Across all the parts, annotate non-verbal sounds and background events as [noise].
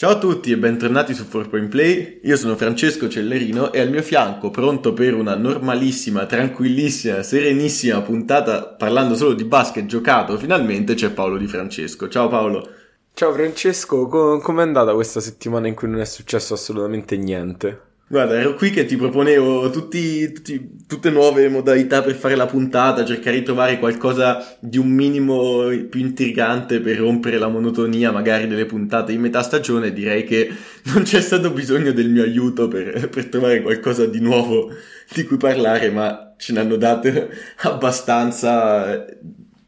Ciao a tutti e bentornati su 4Point Play, io sono Francesco Cellerino e al mio fianco, pronto per una normalissima, tranquillissima, serenissima puntata parlando solo di basket giocato, finalmente c'è Paolo Di Francesco. Ciao Paolo. Ciao Francesco, co- com'è andata questa settimana in cui non è successo assolutamente niente? Guarda, ero qui che ti proponevo tutti, tutti, tutte nuove modalità per fare la puntata, cercare di trovare qualcosa di un minimo più intrigante per rompere la monotonia magari delle puntate in metà stagione. Direi che non c'è stato bisogno del mio aiuto per, per trovare qualcosa di nuovo di cui parlare, ma ce ne hanno date abbastanza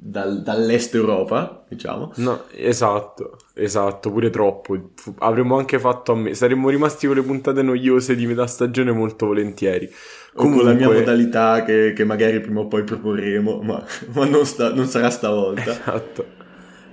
dal, dall'est Europa, diciamo. No, esatto, esatto, pure troppo. Avremmo anche fatto a me, saremmo rimasti con le puntate noiose di metà stagione molto volentieri. Comunque... con la mia modalità che, che, magari prima o poi proporremo, ma, ma non, sta, non, sarà stavolta. [laughs] Esatto.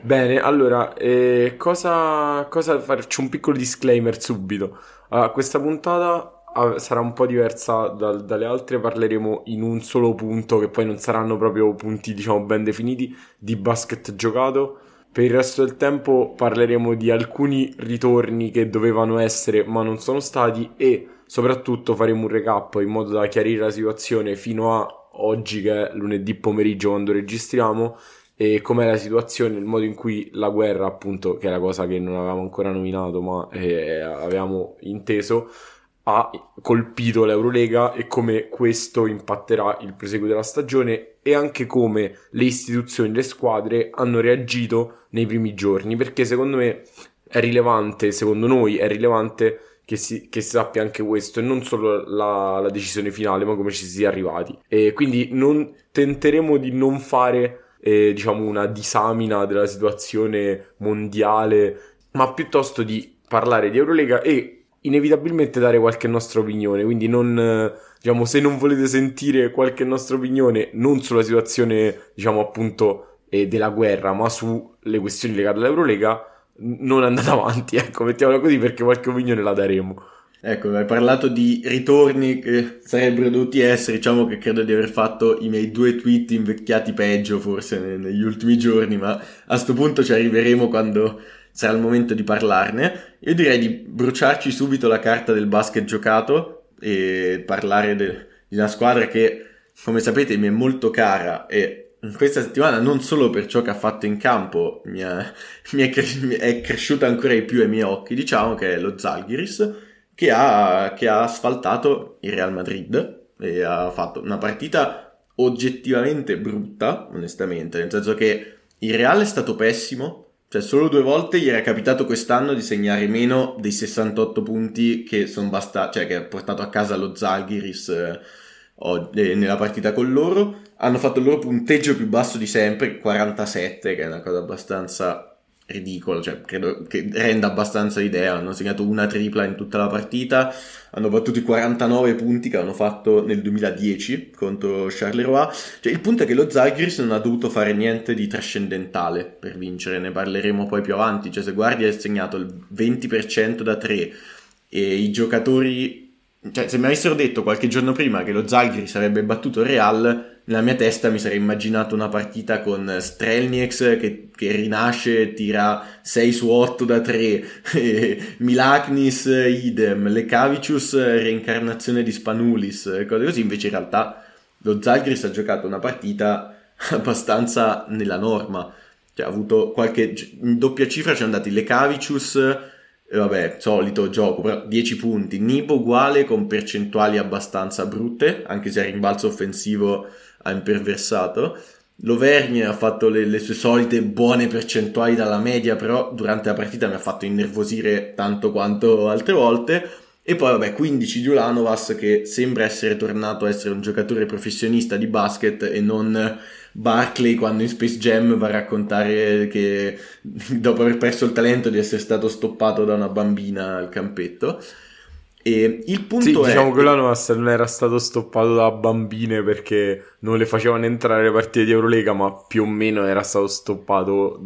Bene, allora, eh, cosa, cosa faccio un piccolo disclaimer subito. Allora, questa puntata sarà un po' diversa da, dalle altre, parleremo in un solo punto, che poi non saranno proprio punti, diciamo, ben definiti, di basket giocato. Per il resto del tempo parleremo di alcuni ritorni che dovevano essere ma non sono stati e soprattutto faremo un recap in modo da chiarire la situazione fino a oggi che è lunedì pomeriggio quando registriamo e com'è la situazione, il modo in cui la guerra appunto, che è la cosa che non avevamo ancora nominato ma eh, avevamo inteso, ha colpito l'Eurolega e come questo impatterà il proseguo della stagione e anche come le istituzioni, le squadre hanno reagito nei primi giorni, perché secondo me è rilevante, secondo noi è rilevante che si, che si sappia anche questo e non solo la, la, decisione finale, ma come ci si sia arrivati. E quindi non, tenteremo di non fare, eh, diciamo, una disamina della situazione mondiale, ma piuttosto di parlare di Eurolega e inevitabilmente dare qualche nostra opinione, quindi non, diciamo, se non volete sentire qualche nostra opinione, non sulla situazione, diciamo, appunto, eh, della guerra, ma sulle questioni legate all'Eurolega, non andate avanti, [laughs] ecco, mettiamola così perché qualche opinione la daremo. Ecco, hai parlato di ritorni che sarebbero dovuti essere, diciamo che credo di aver fatto i miei due tweet invecchiati peggio forse negli ultimi giorni, ma a questo punto ci arriveremo quando sarà il momento di parlarne. Io direi di bruciarci subito la carta del basket giocato e parlare de- di una squadra che, come sapete, mi è molto cara e in questa settimana non solo per ciò che ha fatto in campo mi, è, [laughs] mi è, cre- è cresciuta ancora di più ai miei occhi, diciamo che è lo Zalgiris che ha, che ha asfaltato il Real Madrid e ha fatto una partita oggettivamente brutta, onestamente, nel senso che il Real è stato pessimo, cioè, solo due volte gli era capitato quest'anno di segnare meno dei 68 punti che sono bastati, cioè che ha portato a casa lo Zalgiris eh, eh, nella partita con loro. Hanno fatto il loro punteggio più basso di sempre, 47, che è una cosa abbastanza ridicolo, cioè credo che renda abbastanza idea, hanno segnato una tripla in tutta la partita, hanno battuto i 49 punti che hanno fatto nel 2010 contro Charleroi, cioè il punto è che lo Zagris non ha dovuto fare niente di trascendentale per vincere, ne parleremo poi più avanti, cioè se guardi ha segnato il 20% da 3 e i giocatori cioè, se mi avessero detto qualche giorno prima che lo Zalgiris avrebbe battuto Real, nella mia testa mi sarei immaginato una partita con Strelnieks che, che rinasce, tira 6 su 8 da 3, [laughs] Milaknis idem, Lekavicius reincarnazione di Spanulis, cose così. Invece in realtà lo Zalgiris ha giocato una partita [laughs] abbastanza nella norma. Cioè, ha avuto qualche in doppia cifra, ci sono andati Lekavicius vabbè, solito gioco, però 10 punti. Nibo uguale con percentuali abbastanza brutte, anche se a rimbalzo offensivo ha imperversato. L'Overgne ha fatto le, le, sue solite buone percentuali dalla media, però durante la partita mi ha fatto innervosire tanto quanto altre volte. E poi, vabbè, 15 di Ulanovas che sembra essere tornato a essere un giocatore professionista di basket e non Barclay quando in Space Jam va a raccontare che [laughs] dopo aver perso il talento di essere stato stoppato da una bambina al campetto. E il punto sì, è... diciamo che Ulanovas non era stato stoppato da bambine perché non le facevano entrare le partite di Eurolega, ma più o meno era stato stoppato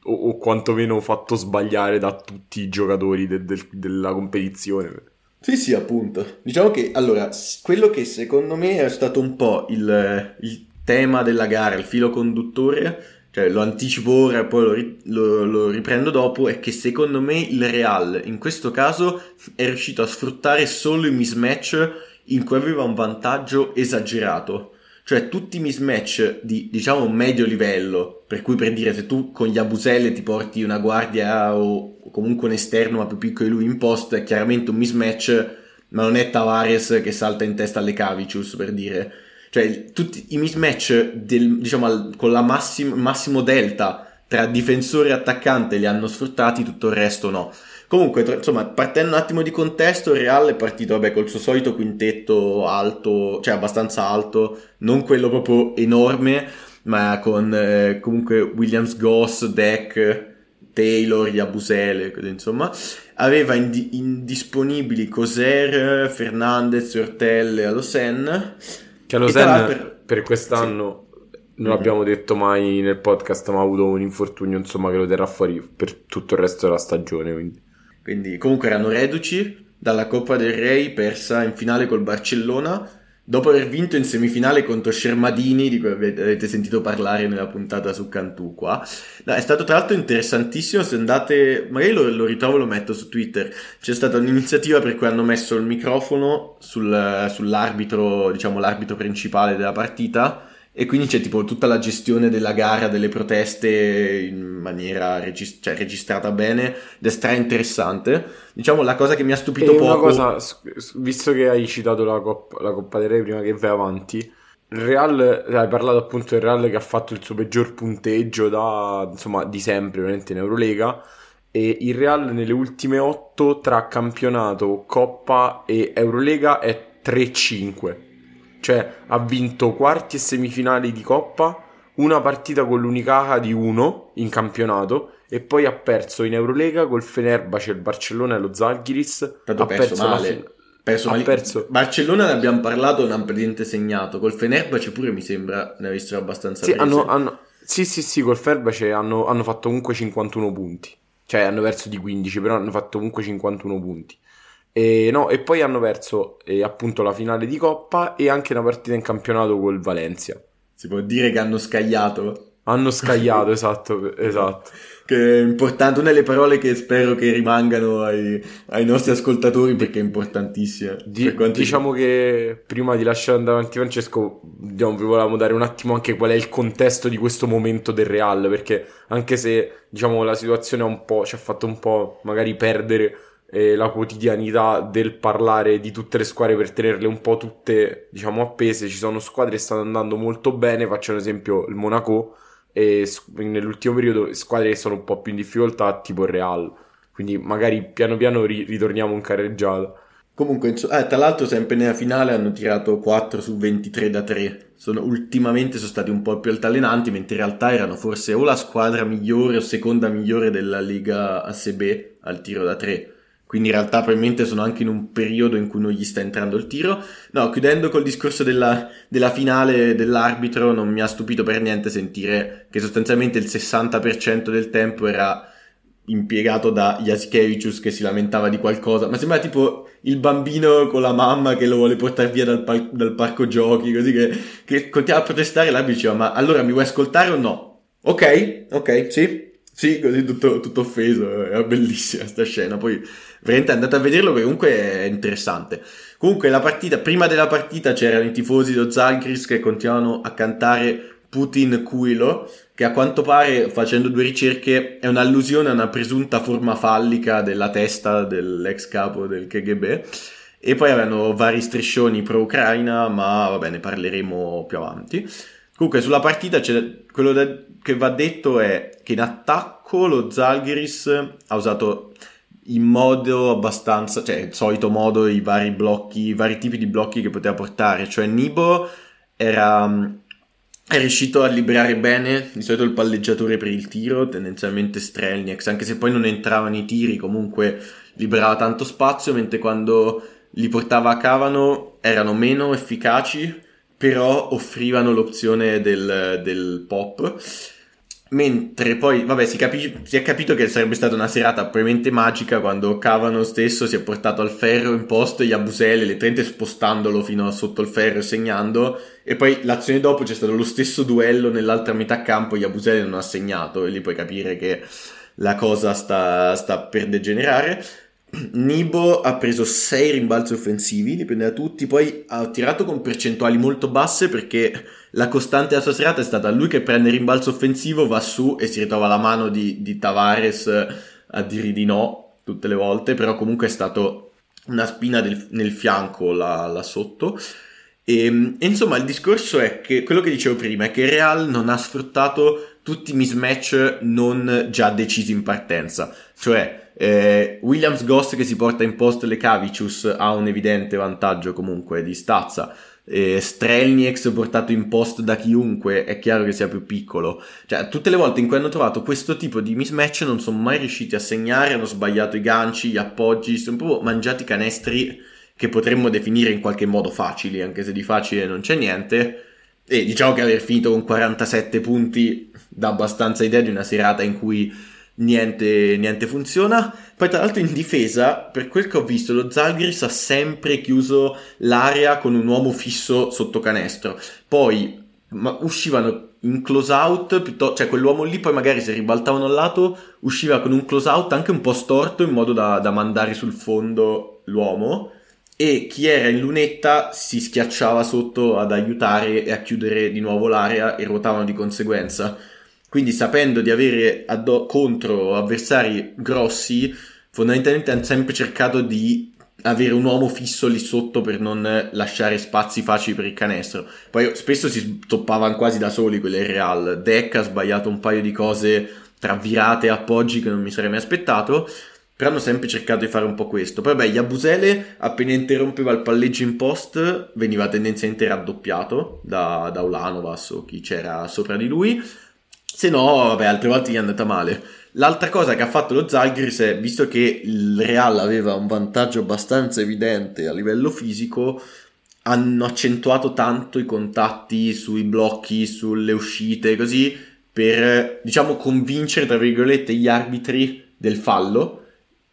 o, o quantomeno fatto sbagliare da tutti i giocatori de, de, della competizione. Sì, sì, appunto. Diciamo che allora, quello che secondo me è stato un po' il, il tema della gara, il filo conduttore, cioè lo anticipo ora e poi lo, ri- lo, lo, riprendo dopo, è che secondo me il Real in questo caso è riuscito a sfruttare solo i mismatch in cui aveva un vantaggio esagerato. Cioè tutti i mismatch di diciamo medio livello, per cui per dire se tu con gli Abuselle ti porti una guardia o comunque un esterno ma più piccolo di lui in post, è chiaramente un mismatch, ma non è Tavares che salta in testa alle Cavicius per dire cioè, tutti i mismatch del, diciamo, con la massim, massimo delta tra difensore e attaccante li hanno sfruttati, tutto il resto no. Comunque, insomma, partendo un attimo di contesto, il Real è partito, vabbè, col suo solito quintetto alto, cioè abbastanza alto, non quello proprio enorme, ma con eh, comunque Williams Goss, Deck, Taylor, Yabusele, insomma, aveva indi- indisponibili Coser, Fernandez, Ortel e Alosen che lo Sen per... per quest'anno sì. non mm-hmm. abbiamo detto mai nel podcast, ma ha avuto un infortunio insomma che lo terrà fuori per tutto il resto della stagione. Quindi, quindi comunque erano reduci dalla Coppa del Re persa in finale col Barcellona dopo aver vinto in semifinale contro Scermadini, di cui avete sentito parlare nella puntata su Cantù qua. No, è stato tra l'altro interessantissimo, se andate, magari lo, lo ritrovo lo metto su Twitter, c'è stata un'iniziativa per cui hanno messo il microfono sul, sull'arbitro, diciamo l'arbitro principale della partita, e quindi c'è tipo tutta la gestione della gara, delle proteste in maniera regist- cioè, registrata bene ed è stra interessante. Diciamo la cosa che mi ha stupito e poco. Cosa, visto che hai citato la Coppa, la Coppa del Re prima che vai avanti, il Real, hai parlato appunto del Real che ha fatto il suo peggior punteggio da, insomma, di sempre, ovviamente in Eurolega. E il Real nelle ultime 8 tra campionato, Coppa e Eurolega è 3-5 cioè ha vinto quarti e semifinali di Coppa, una partita con l'Unicaja di 1 in campionato e poi ha perso in Eurolega col Fenerbahce, il Barcellona e lo Zalgiris. Tanto ha perso, perso male. Fin- perso ha perso. Barcellona ne abbiamo parlato, non ha praticamente segnato. Col Fenerbahce pure mi sembra ne avessero abbastanza sì, hanno, hanno, sì, sì, sì, col Fenerbahce hanno, hanno fatto comunque 51 punti. Cioè hanno perso di 15, però hanno fatto comunque 51 punti. E, no, e poi hanno perso eh, appunto la finale di Coppa e anche una partita in campionato col Valencia. Si può dire che hanno scagliato? Hanno scagliato, [laughs] esatto, esatto. Che è importante, una delle parole che spero che rimangano ai, ai nostri ascoltatori perché è importantissima. Di, diciamo che prima di lasciare andare avanti Francesco, diciamo, vi volevamo dare un attimo anche qual è il contesto di questo momento del Real, perché anche se diciamo la situazione un po', ci ha fatto un po' magari perdere eh, la quotidianità del parlare di tutte le squadre per tenerle un po' tutte, diciamo, appese. Ci sono squadre che stanno andando molto bene, faccio un esempio il Monaco, e nell'ultimo periodo squadre che sono un po' più in difficoltà, tipo il Real. Quindi magari piano piano ri- ritorniamo in carreggiata. Comunque, eh, tra l'altro, sempre nella finale hanno tirato 4 su 23 da 3. Sono, ultimamente sono stati un po' più altalenanti, mentre in realtà erano forse o la squadra migliore o seconda migliore della Liga ACB al tiro da 3 quindi in realtà probabilmente sono anche in un periodo in cui non gli sta entrando il tiro. No, chiudendo col discorso della, della finale dell'arbitro, non mi ha stupito per niente sentire che sostanzialmente il 60% del tempo era impiegato da Jasikevicius che si lamentava di qualcosa, ma sembra tipo il bambino con la mamma che lo vuole portare via dal, par- dal parco giochi, così che, che continua a protestare, l'arbitro diceva, ma allora mi vuoi ascoltare o no? Ok, ok, sì, sì, così tutto, tutto offeso, era bellissima sta scena, poi veramente andate a vederlo perché comunque è interessante. Comunque la partita, prima della partita c'erano i tifosi dello Zalgiris che continuavano a cantare Putin Kuilo, che a quanto pare, facendo due ricerche, è un'allusione a una presunta forma fallica della testa dell'ex capo del KGB. E poi avevano vari striscioni pro-Ucraina, ma va bene, parleremo più avanti. Comunque sulla partita quello da, che va detto è che in attacco lo Zalgiris ha usato in modo abbastanza, cioè il solito modo, i vari blocchi, i vari tipi di blocchi che poteva portare. Cioè Nibo era è riuscito a liberare bene di solito il palleggiatore per il tiro, tendenzialmente Strelnieks, anche se poi non entravano i tiri, comunque liberava tanto spazio, mentre quando li portava a cavano erano meno efficaci, però offrivano l'opzione del, del pop Mentre poi, vabbè, si, capi- si, è capito che sarebbe stata una serata probabilmente magica quando Cavano stesso si è portato al ferro in posto Yabusele, letteralmente spostandolo fino a sotto il ferro e segnando. E poi l'azione dopo c'è stato lo stesso duello nell'altra metà campo, Yabusele non ha segnato e lì puoi capire che la cosa sta, sta per degenerare. Nibo ha preso 6 rimbalzi offensivi, dipende da tutti, poi ha tirato con percentuali molto basse perché la costante della sua serata è stata lui che prende il rimbalzo offensivo, va su e si ritrova la mano di, di Tavares a dire di no tutte le volte, però comunque è stato una spina del, nel fianco là, là sotto. E, e, insomma il discorso è che quello che dicevo prima è che Real non ha sfruttato tutti i mismatch non già decisi in partenza, cioè eh, Williams Goss che si porta in post le Cavicius ha un evidente vantaggio comunque di stazza. Eh, Strelnieks portato in post da chiunque è chiaro che sia più piccolo. Cioè, tutte le volte in cui hanno trovato questo tipo di mismatch non sono mai riusciti a segnare, hanno sbagliato i ganci, gli appoggi, sono proprio mangiati canestri che potremmo definire in qualche modo facili, anche se di facile non c'è niente. E diciamo che aver finito con 47 punti dà abbastanza idea di una serata in cui niente, niente funziona. Poi, tra l'altro, in difesa, per quel che ho visto, lo Zalgiris ha sempre chiuso l'area con un uomo fisso sotto canestro. Poi ma uscivano in close out, piuttosto, cioè quell'uomo lì poi magari se ribaltavano al lato usciva con un close out anche un po' storto in modo da, da mandare sul fondo l'uomo e chi era in lunetta si schiacciava sotto ad aiutare e a chiudere di nuovo l'area e ruotavano di conseguenza. Quindi sapendo di avere addo- contro avversari grossi, fondamentalmente hanno sempre cercato di avere un uomo fisso lì sotto per non lasciare spazi facili per il canestro. Poi spesso si stoppavano quasi da soli quelle Real. Deck ha sbagliato un paio di cose tra virate e appoggi che non mi sarei mai aspettato. Però hanno sempre cercato di fare un po' questo. Poi vabbè, Yabusele appena interrompeva il palleggio in post veniva tendenzialmente raddoppiato da, da Ulanovas o chi c'era sopra di lui. Se no, vabbè, altre volte gli è andata male. L'altra cosa che ha fatto lo Zalgiris è, visto che il Real aveva un vantaggio abbastanza evidente a livello fisico, hanno accentuato tanto i contatti sui blocchi, sulle uscite, così, per, diciamo, convincere, tra virgolette, gli arbitri del fallo,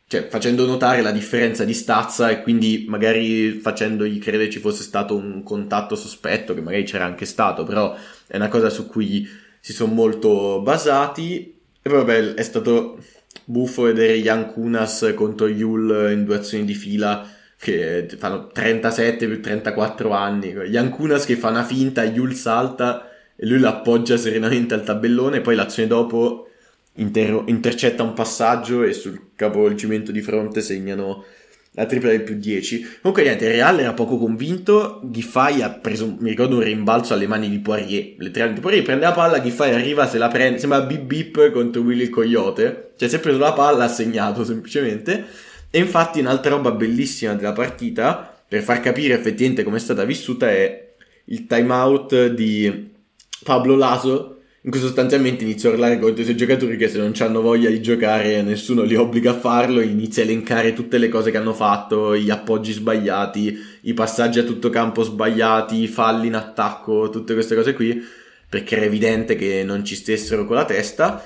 cioè facendo notare la differenza di stazza e quindi magari facendogli credere ci fosse stato un contatto sospetto, che magari c'era anche stato, però è una cosa su cui si sono molto basati. E poi vabbè, è stato buffo vedere Jan Kunas contro Yul in due azioni di fila che fanno 37 più 34 anni. Jan Kunas che fa una finta, Yul salta e lui l'appoggia serenamente al tabellone, poi l'azione dopo inter- intercetta un passaggio e sul capovolgimento di fronte segnano la tripla del più 10. Comunque niente, il Real era poco convinto, Giffai ha preso, mi ricordo, un rimbalzo alle mani di Poirier, letteralmente Poirier prende la palla, Giffai arriva, se la prende, sembra bip bip contro Willy il Coyote, cioè si è preso la palla, ha segnato semplicemente, e infatti un'altra roba bellissima della partita, per far capire effettivamente come è stata vissuta, è il timeout di Pablo Laso, in cui sostanzialmente inizia a urlare contro i suoi giocatori che se non hanno voglia di giocare nessuno li obbliga a farlo, inizia a elencare tutte le cose che hanno fatto, gli appoggi sbagliati, i passaggi a tutto campo sbagliati, i falli in attacco, tutte queste cose qui, perché era evidente che non ci stessero con la testa.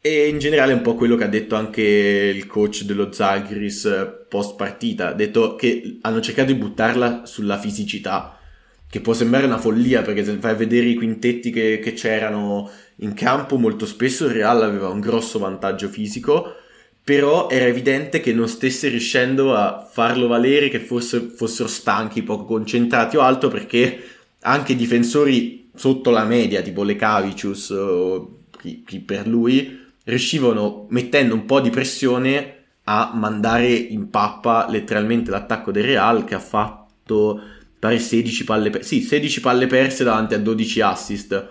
E in generale è un po' quello che ha detto anche il coach dello Zagris post partita, ha detto che hanno cercato di buttarla sulla fisicità che può sembrare una follia perché se fai vedere i quintetti che, che c'erano in campo molto spesso il Real aveva un grosso vantaggio fisico però era evidente che non stesse riuscendo a farlo valere che fosse, fossero stanchi, poco concentrati o altro perché anche difensori sotto la media tipo le Cavicius o chi, chi per lui riuscivano mettendo un po' di pressione a mandare in pappa letteralmente l'attacco del Real che ha fatto pare 16 palle perse, sì, 16 palle perse davanti a 12 assist.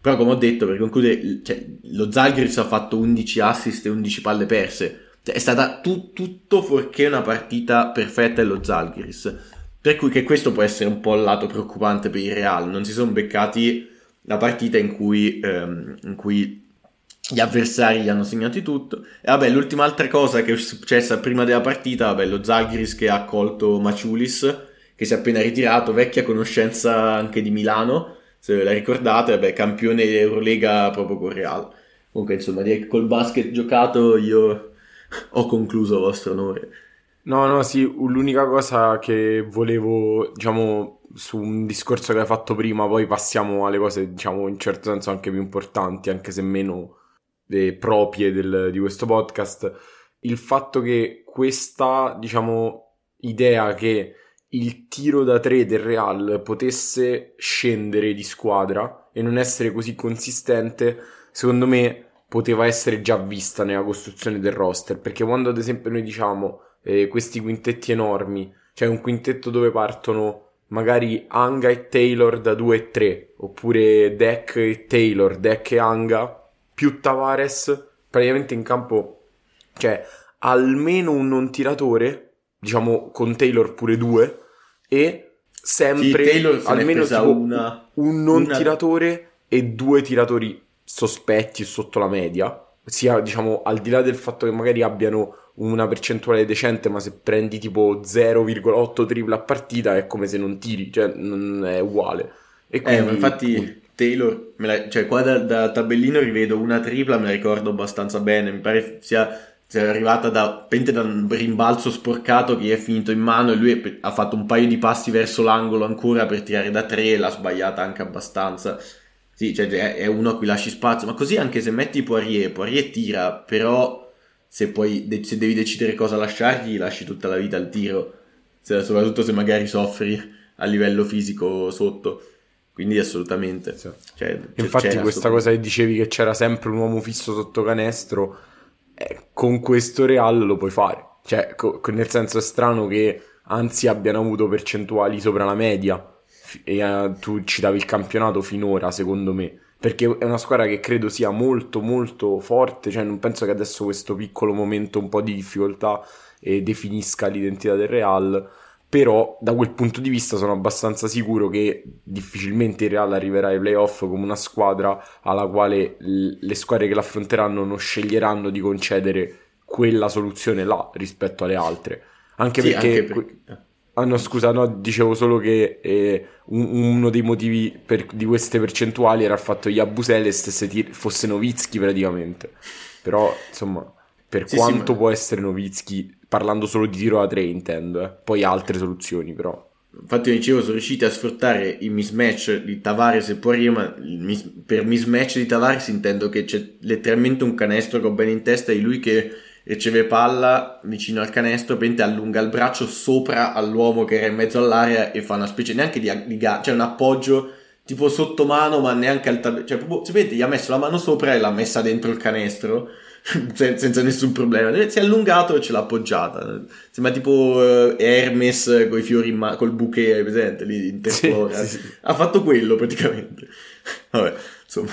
Però come ho detto, per concludere, cioè, lo Zalgiris ha fatto 11 assist e 11 palle perse. Cioè, è stata tu, tutto fuorché una partita perfetta dello Zalgiris. Per cui che questo può essere un po' il lato preoccupante per il Real. Non si sono beccati la partita in cui, ehm, in cui gli avversari gli hanno segnato tutto. E vabbè, l'ultima altra cosa che è successa prima della partita, vabbè, lo Zalgiris che ha accolto Maciulis che si è appena ritirato, vecchia conoscenza anche di Milano, se ve la ricordate, vabbè, campione Eurolega proprio con Real. Comunque, insomma, direi che col basket giocato io [laughs] ho concluso a vostro onore. No, no, sì, l'unica cosa che volevo, diciamo, su un discorso che hai fatto prima, poi passiamo alle cose, diciamo, in certo senso anche più importanti, anche se meno eh, proprie del, di questo podcast, il fatto che questa, diciamo, idea che il tiro da tre del Real potesse scendere di squadra e non essere così consistente, secondo me poteva essere già vista nella costruzione del roster, perché quando ad esempio noi diciamo eh, questi quintetti enormi, cioè un quintetto dove partono magari Anga e Taylor da 2 e 3, oppure Deck e Taylor, Deck e Anga, più Tavares, praticamente in campo, cioè almeno un non tiratore, diciamo con Taylor pure due, e sempre Sì, Taylor almeno tipo una- un non una- tiratore e due tiratori sospetti sotto la media, sia diciamo al di là del fatto che magari abbiano una percentuale decente, ma se prendi tipo 0,8 triple a partita è come se non tiri, cioè non è uguale. E Eh, quindi ma infatti Taylor, me la- cioè qua da, da tabellino rivedo una tripla, me la ricordo abbastanza bene, mi pare sia, sia arrivata da, pente da un rimbalzo sporcato che gli è finito in mano e lui è- ha fatto un paio di passi verso l'angolo ancora per tirare da tre e l'ha sbagliata anche abbastanza. Sì, cioè è, è uno a cui lasci spazio, ma così anche se metti Poirier, Poirier tira, però se poi de- se devi decidere cosa lasciargli, lasci tutta la vita al tiro, Se- soprattutto se magari soffri a livello fisico sotto. Quindi assolutamente. Sì. Cioè, Infatti questa cosa che dicevi che c'era sempre un uomo fisso sotto canestro, eh, con questo Real lo puoi fare. Cioè, co- nel senso è strano che anzi abbiano avuto percentuali sopra la media. E eh, tu citavi il campionato finora, secondo me. Perché è una squadra che credo sia molto molto forte. Cioè, non penso che adesso questo piccolo momento un po' di difficoltà eh, definisca l'identità del Real. Però da quel punto di vista sono abbastanza sicuro che difficilmente il Real arriverà ai playoff come una squadra alla quale le squadre che l'affronteranno non sceglieranno di concedere quella soluzione là rispetto alle altre. Anche Sì, perché... anche que- perché- Ah no, scusa, no, dicevo solo che eh, un- uno dei motivi per- di queste percentuali era il fatto che gli Abusele stesse tir- fosse Novitsky praticamente. Però, insomma, per Sì, sì, quanto ma- può essere Novitsky, parlando solo di tiro da tre intendo, eh. poi altre soluzioni però. Infatti, io dicevo, sono riusciti a sfruttare il mismatch di Tavares e Poirier, ma mis- per mismatch di Tavares intendo che c'è letteralmente un canestro che ho bene in testa di lui che riceve palla vicino al canestro, pente allunga il braccio sopra all'uomo che era in mezzo all'area e fa una specie neanche di, di cioè un appoggio tipo sotto mano, ma neanche al tab- cioè proprio, sapete, gli ha messo la mano sopra e l'ha messa dentro il canestro [laughs] senza nessun problema. Si è allungato e ce l'ha appoggiata. Sembra tipo eh, Hermes con i fiori in mano, col bouquet, hai presente lì in. Sì, sì, sì. Ha fatto quello praticamente. [laughs] Vabbè, insomma.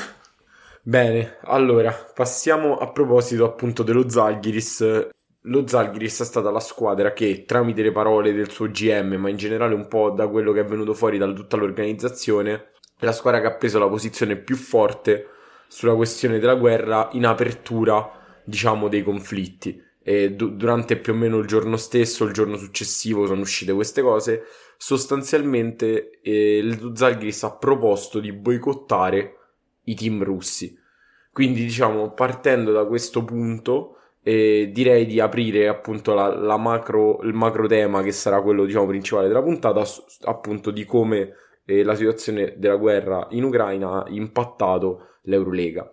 Bene, allora, passiamo a proposito appunto dello Zalgiris. Lo Zalgiris è stata la squadra che, tramite le parole del suo GM, ma in generale un po' da quello che è venuto fuori da tutta l'organizzazione, è la squadra che ha preso la posizione più forte sulla questione della guerra in apertura, diciamo, dei conflitti. E du- durante più o meno il giorno stesso, il giorno successivo, sono uscite queste cose. Sostanzialmente, eh, lo Zalgiris ha proposto di boicottare i team russi. Quindi, diciamo, partendo da questo punto, eh, direi di aprire appunto la, la macro, il macro tema che sarà quello, diciamo, principale della puntata, appunto di come eh, la situazione della guerra in Ucraina ha impattato l'Eurolega.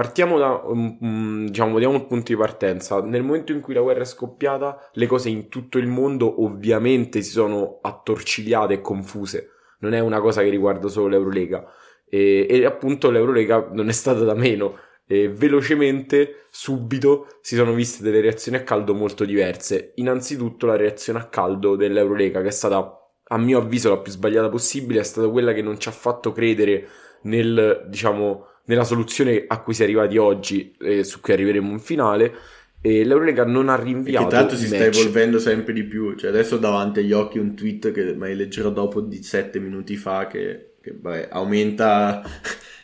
Partiamo da, um, um, diciamo, vediamo il punto di partenza. Nel momento in cui la guerra è scoppiata, le cose in tutto il mondo ovviamente si sono attorcigliate e confuse. Non è una cosa che riguarda solo l'Eurolega. E, e appunto l'Eurolega non è stata da meno. E velocemente, subito, si sono viste delle reazioni a caldo molto diverse. Innanzitutto la reazione a caldo dell'Eurolega, che è stata, a mio avviso, la più sbagliata possibile, è stata quella che non ci ha fatto credere nel, diciamo, nella soluzione a cui si è arrivati oggi, e su cui arriveremo in finale. E l'Eurolega non ha rinviato che tanto si i sta match. evolvendo sempre di più. Cioè, adesso ho davanti agli occhi un tweet che mai leggerò dopo di 7 minuti fa che, che, vabbè, aumenta. [laughs]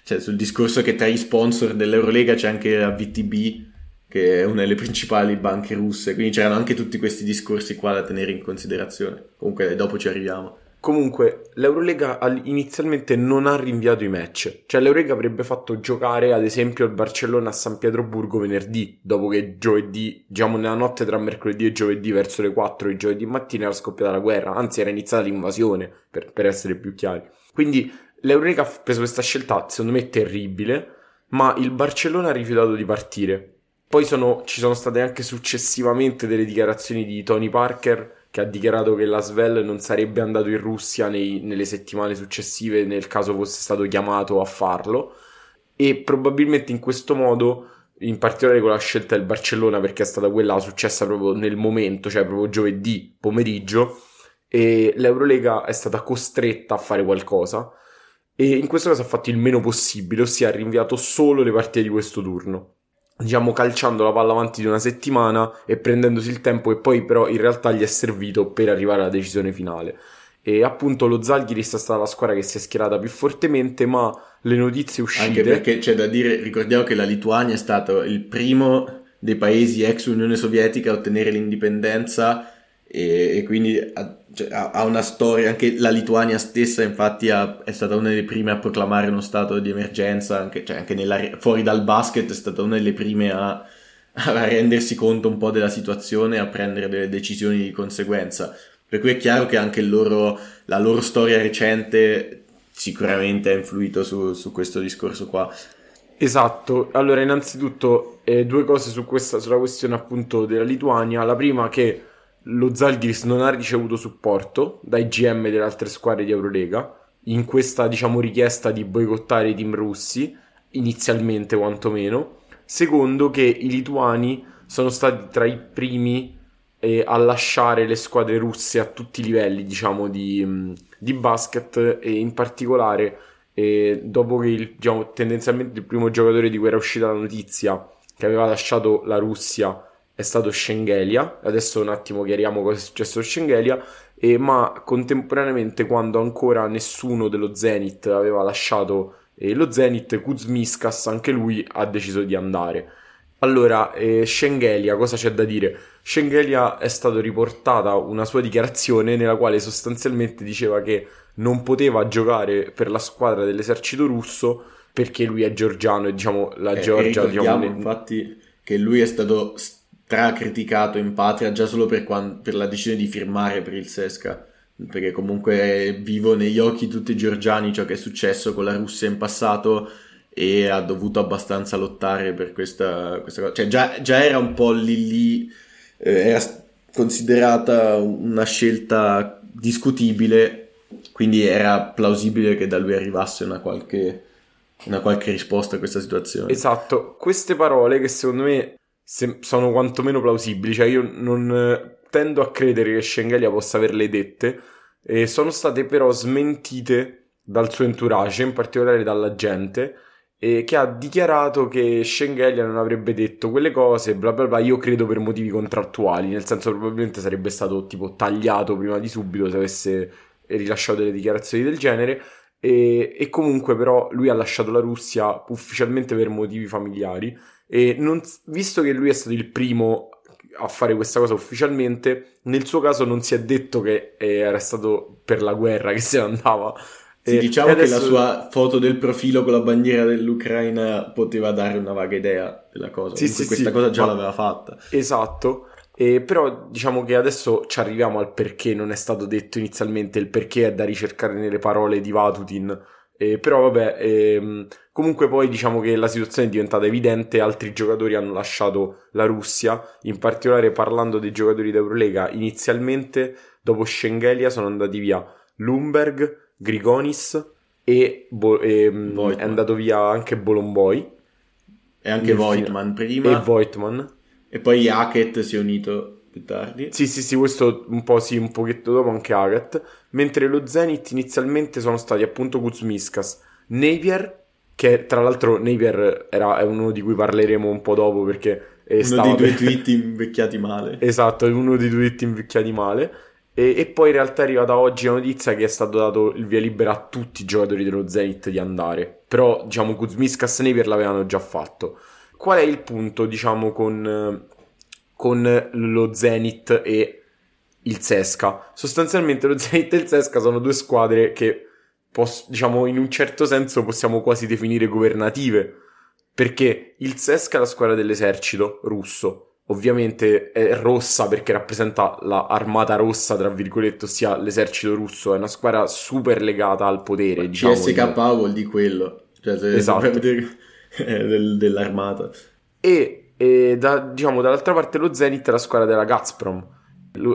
Cioè, sul discorso che tra i sponsor dell'Eurolega c'è anche la VTB, che è una delle principali banche russe. Quindi c'erano anche tutti questi discorsi qua da tenere in considerazione. Comunque, dopo ci arriviamo. Comunque, l'Eurolega inizialmente non ha rinviato i match. Cioè, l'Eurolega avrebbe fatto giocare, ad esempio, il Barcellona a San Pietroburgo venerdì, dopo che giovedì, diciamo nella notte tra mercoledì e giovedì, verso le 4 di giovedì mattina, era scoppiata la guerra. Anzi, era iniziata l'invasione, per, per essere più chiari. Quindi, l'Eurolega ha preso questa scelta, secondo me, terribile, ma il Barcellona ha rifiutato di partire. Poi sono, ci sono state anche successivamente delle dichiarazioni di Tony Parker che ha dichiarato che la Svel non sarebbe andato in Russia nei, nelle settimane successive nel caso fosse stato chiamato a farlo. E probabilmente in questo modo in particolare con la scelta del Barcellona perché è stata quella successa proprio nel momento cioè proprio giovedì pomeriggio e l'Eurolega è stata costretta a fare qualcosa. E in questo caso ha fatto il meno possibile ossia ha rinviato solo le partite di questo turno diciamo calciando la palla avanti di una settimana e prendendosi il tempo che poi però in realtà gli è servito per arrivare alla decisione finale. E appunto lo Zalgiris è stata la squadra che si è schierata più fortemente, ma le notizie uscite... Anche perché c'è da dire, ricordiamo che la Lituania è stato il primo dei paesi ex Unione Sovietica a ottenere l'indipendenza e, e quindi ha, cioè, ha, una storia, anche la Lituania stessa infatti ha, è stata una delle prime a proclamare uno stato di emergenza, anche, cioè, anche nella, fuori dal basket è stata una delle prime a, a rendersi conto un po' della situazione e a prendere delle decisioni di conseguenza. Per cui è chiaro che anche loro, la loro storia recente sicuramente ha influito su, su questo discorso qua. Esatto, allora innanzitutto eh, due cose su questa, sulla questione appunto della Lituania. La prima che lo Zalgiris non ha ricevuto supporto dai GM delle altre squadre di Eurolega in questa diciamo richiesta di boicottare i team russi inizialmente quantomeno secondo che i lituani sono stati tra i primi eh, a lasciare le squadre russe a tutti i livelli diciamo di, mm, di basket e in particolare eh, dopo che il, diciamo, tendenzialmente il primo giocatore di cui era uscita la notizia che aveva lasciato la Russia è stato Schengelia, adesso un attimo chiariamo cosa è successo a Schengelia, e, ma contemporaneamente quando ancora nessuno dello Zenit aveva lasciato eh, lo Zenit, Kuzmiskas anche lui ha deciso di andare. Allora, eh, Schengelia, cosa c'è da dire? Schengelia è stato riportata una sua dichiarazione nella quale sostanzialmente diceva che non poteva giocare per la squadra dell'esercito russo perché lui è georgiano e diciamo la eh, Georgia... Diciamo, infatti che lui è stato criticato in patria già solo per, quando, per, la decisione di firmare per il Sesca perché comunque vivo negli occhi tutti i georgiani ciò che è successo con la Russia in passato e ha dovuto abbastanza lottare per questa, questa cosa cioè già, già, era un po' lì lì eh, era considerata una scelta discutibile quindi era plausibile che da lui arrivasse una qualche, una qualche risposta a questa situazione. Esatto. Queste parole che secondo me se- sono quantomeno plausibili. Cioè, io non eh, tendo a credere che Schengelia possa averle dette, e sono state però smentite dal suo entourage, in particolare dalla gente, e che ha dichiarato che Schengelia non avrebbe detto quelle cose, bla bla bla, io credo per motivi contrattuali, nel senso probabilmente sarebbe stato tipo tagliato prima di subito se avesse rilasciato delle dichiarazioni del genere. E, e comunque però lui ha lasciato la Russia ufficialmente per motivi familiari e non, visto che lui è stato il primo a fare questa cosa ufficialmente, nel suo caso non si è detto che eh, era stato per la guerra che se ne andava. Sì, diciamo adesso... che la sua foto del profilo con la bandiera dell'Ucraina poteva dare una vaga idea della cosa. Sì, sì, questa sì, cosa già ma... l'aveva fatta. Esatto. E però diciamo che adesso ci arriviamo al perché non è stato detto inizialmente, il perché è da ricercare nelle parole di Vatutin eh, però vabbè, ehm, comunque poi diciamo che la situazione è diventata evidente, altri giocatori hanno lasciato la Russia, in particolare parlando dei giocatori d'Eurolega, inizialmente dopo Schengelia sono andati via Lumberg, Grigonis e, Bo- e ehm, è andato via anche Bolomboy. E anche Voigtman prima. E Voigtman. E poi Hackett si è unito più tardi. Sì, sì, sì, questo un po' sì, un pochetto dopo anche Agat. Mentre lo Zenith inizialmente sono stati appunto Kuzmiskas, Napier, che tra l'altro Napier era, è uno di cui parleremo un po' dopo perché... È uno dei due [laughs] tweet invecchiati male. esatto, è uno dei due tweet invecchiati male. E, e, poi in realtà è arrivata oggi la notizia che è stato dato il via libera a tutti i giocatori dello Zenith di andare. Però, diciamo, Kuzmiskas e Napier l'avevano già fatto. Qual è il punto, diciamo, con con lo Zenith e il Sesca. Sostanzialmente lo Zenit e il Sesca [laughs] sono due squadre che, poss- diciamo, in un certo senso possiamo quasi definire governative, perché il Sesca è la squadra dell'esercito russo, ovviamente è rossa perché rappresenta l'armata rossa, tra virgolette, ossia l'esercito russo, è una squadra super legata al potere. Diciamo, CSK vuol dire quello, cioè se esatto. vedere [laughs] del, dell'armata. E, e da, diciamo, dall'altra parte lo Zenit è la squadra della Gazprom,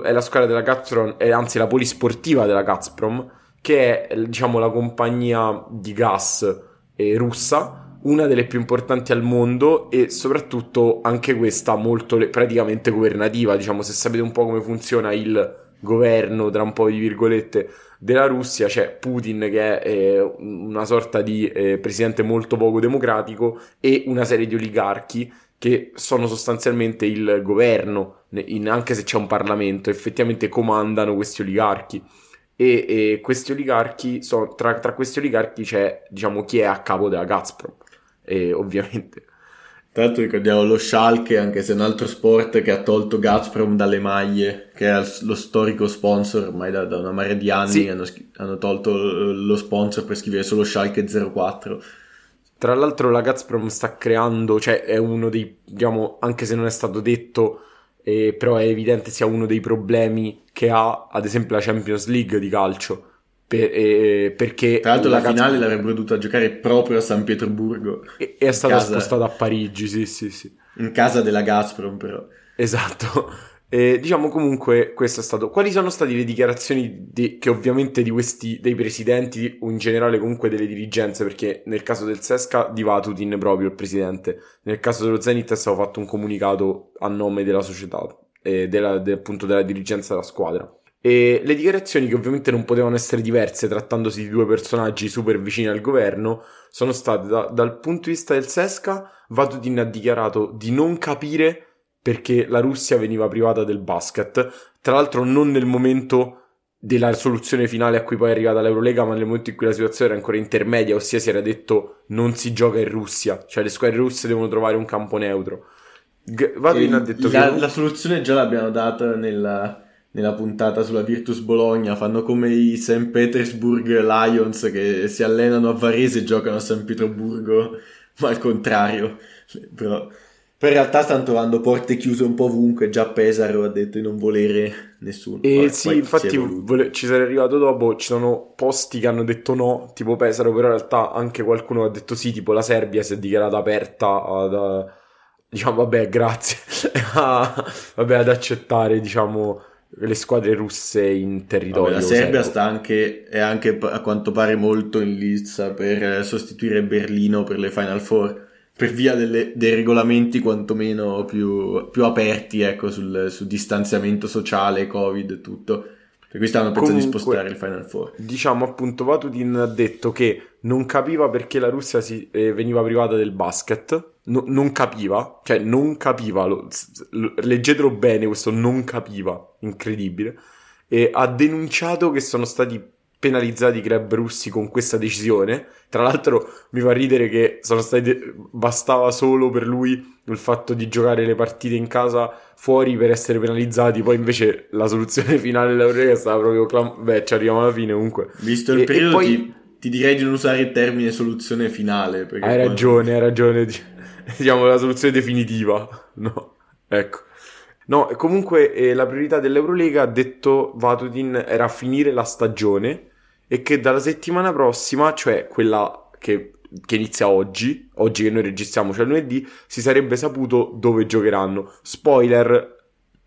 è la squadra della Gazprom, è anzi la polisportiva della Gazprom, che è diciamo la compagnia di gas eh, russa una delle più importanti al mondo e soprattutto anche questa molto praticamente governativa, diciamo se sapete un po' come funziona il governo tra un po' di virgolette della Russia c'è Putin che è eh, una sorta di eh, presidente molto poco democratico e una serie di oligarchi che sono sostanzialmente il governo, in, anche se c'è un Parlamento, effettivamente comandano questi oligarchi e, e questi oligarchi, sono, tra, tra, questi oligarchi c'è diciamo chi è a capo della Gazprom e ovviamente. Tra l'altro ricordiamo lo Schalke, anche se è un altro sport che ha tolto Gazprom dalle maglie, che è lo storico sponsor ormai da, da una marea di anni, sì. hanno, hanno, tolto lo sponsor per scrivere solo Schalke 04. Tra l'altro la Gazprom sta creando, cioè è uno dei, diciamo, anche se non è stato detto, eh, però è evidente sia uno dei problemi che ha ad esempio la Champions League di calcio per, eh, perché tra l'altro la, la finale Gazprom... l'avrebbe dovuta giocare proprio a San Pietroburgo. E, è stata casa... spostata a Parigi sì sì sì. In casa della Gazprom però. Esatto. E, diciamo comunque questo è stato quali sono state le dichiarazioni di, che ovviamente di questi dei presidenti o in generale comunque delle dirigenze? Perché nel caso del Sesca di Vatutin proprio il presidente. Nel caso dello Zenit è stato fatto un comunicato a nome della società e della, de, appunto della dirigenza della squadra e le dichiarazioni, che ovviamente non potevano essere diverse trattandosi di due personaggi super vicini al governo, sono state da, dal punto di vista del Sesca, Vatutin ha dichiarato di non capire perché la Russia veniva privata del basket, tra l'altro non nel momento della soluzione finale a cui poi è arrivata l'Eurolega, ma nel momento in cui la situazione era ancora intermedia, ossia si era detto non si gioca in Russia, cioè le squadre russe devono trovare un campo neutro. G- Vatutin ha detto la, che... La soluzione già l'abbiamo data nella nella puntata sulla Virtus Bologna, fanno come i St. Petersburg Lions che si allenano a Varese e giocano a San Pietroburgo, ma al contrario. Però, però in realtà stanno trovando porte chiuse un po' ovunque, già Pesaro ha detto di non volere nessuno. E poi, sì, infatti vole- ci sarei arrivato dopo, ci sono posti che hanno detto no, tipo Pesaro, però in realtà anche qualcuno ha detto sì, tipo la Serbia si è dichiarata aperta ad... Diciamo, vabbè, grazie. [laughs] vabbè, ad accettare, diciamo, le squadre russe in territorio. Vabbè, la Serbia sta anche, è anche a quanto pare molto in lizza per sostituire Berlino per le Final Four per via delle, dei regolamenti quantomeno più, più aperti ecco, sul, sul, distanziamento sociale, Covid e tutto. Per cui stanno pensando di spostare il Final Four. Diciamo appunto, Vatutin ha detto che non capiva perché la Russia si, eh, veniva privata del basket. No, non capiva, cioè non capiva, lo, lo, leggetelo bene questo, non capiva, incredibile. E ha denunciato che sono stati penalizzati i club russi con questa decisione. Tra l'altro mi fa ridere che sono stati bastava solo per lui il fatto di giocare le partite in casa fuori per essere penalizzati. Poi invece la soluzione [laughs] finale dell'Eurolega stava proprio clam- beh, ci arriviamo alla fine comunque. Visto il e, periodo e poi... ti, ti, direi di non usare il termine soluzione finale, Hai quando... ragione, hai ragione. [laughs] Diciamo la soluzione definitiva. No. Ecco. No, comunque eh, la priorità dell'Eurolega, ha detto Vatutin, era finire la stagione e che dalla settimana prossima, cioè quella che, che, inizia oggi, oggi che noi registriamo, cioè lunedì, si sarebbe saputo dove giocheranno. Spoiler,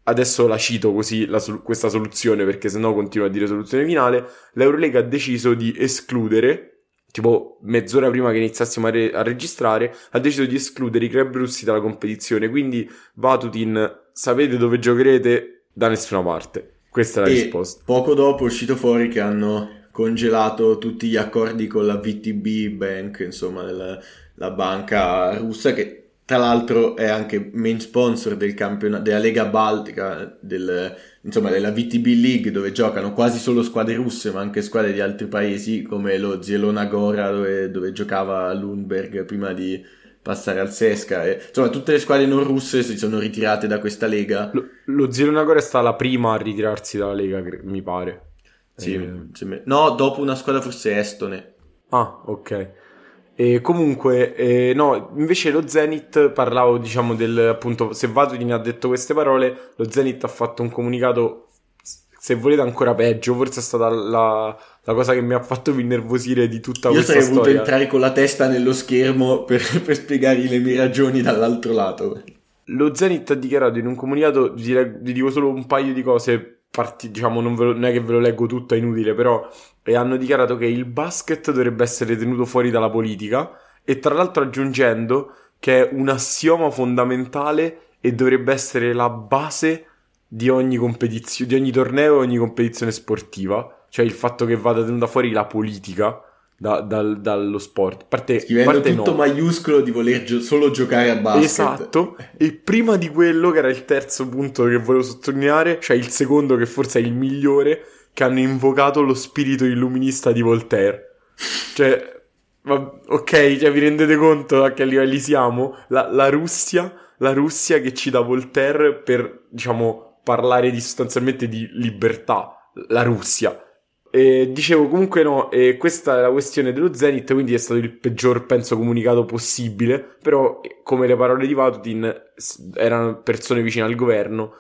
adesso la cito così la, questa soluzione perché sennò continuo a dire soluzione finale. L'Eurolega ha deciso di escludere, tipo mezz'ora prima che iniziassimo a, re- a registrare, ha deciso di escludere i club russi dalla competizione. Quindi Vatutin, sapete dove giocherete? Da nessuna parte. Questa è la e risposta. Poco dopo è uscito fuori che hanno congelato tutti gli accordi con la VTB Bank, insomma, la, la banca russa che tra l'altro è anche main sponsor del campionato della Lega Baltica, del, insomma della VTB League dove giocano quasi solo squadre russe ma anche squadre di altri paesi come lo Zielona Gora dove, dove giocava Lundberg prima di, passare al Sesca. E, insomma, tutte le squadre non russe si sono ritirate da questa lega. Lo, lo Zielona è stata la prima a ritirarsi dalla lega, mi pare. Sì, eh. no, dopo una squadra forse estone. Ah, ok. E comunque, eh, no, invece lo Zenit, parlavo diciamo del appunto, se Vatodin ha detto queste parole, lo Zenit ha fatto un comunicato, se volete ancora peggio, forse è stata la, la cosa che mi ha fatto più innervosire di tutta Io questa storia. Io sarei voluto entrare con la testa nello schermo per, per spiegargli le mie ragioni dall'altro lato. Lo Zenit ha dichiarato in un comunicato, vi, vi dico solo un paio di cose parti, diciamo, non, lo, non, è che ve lo leggo tutto, è inutile, però e hanno dichiarato che il basket dovrebbe essere tenuto fuori dalla politica e tra l'altro aggiungendo che è un assioma fondamentale e dovrebbe essere la base di ogni competizione, di ogni torneo e ogni competizione sportiva, cioè il fatto che vada tenuta fuori la politica da, dal, dallo sport. Parte, Scrivendo parte tutto no. maiuscolo di voler gio- solo giocare a basket. Esatto, e prima di quello, che era il terzo punto che volevo sottolineare, cioè il secondo che forse è il migliore, che hanno invocato lo spirito illuminista di Voltaire. Cioè, ma, ok, cioè vi rendete conto a che livelli siamo? La, la Russia, la Russia che cita Voltaire per, diciamo, parlare di, sostanzialmente di libertà. La Russia. E dicevo comunque no, e questa è la questione dello Zenith, quindi è stato il peggior, penso, comunicato possibile, però come le parole di Vatutin erano persone vicine al governo.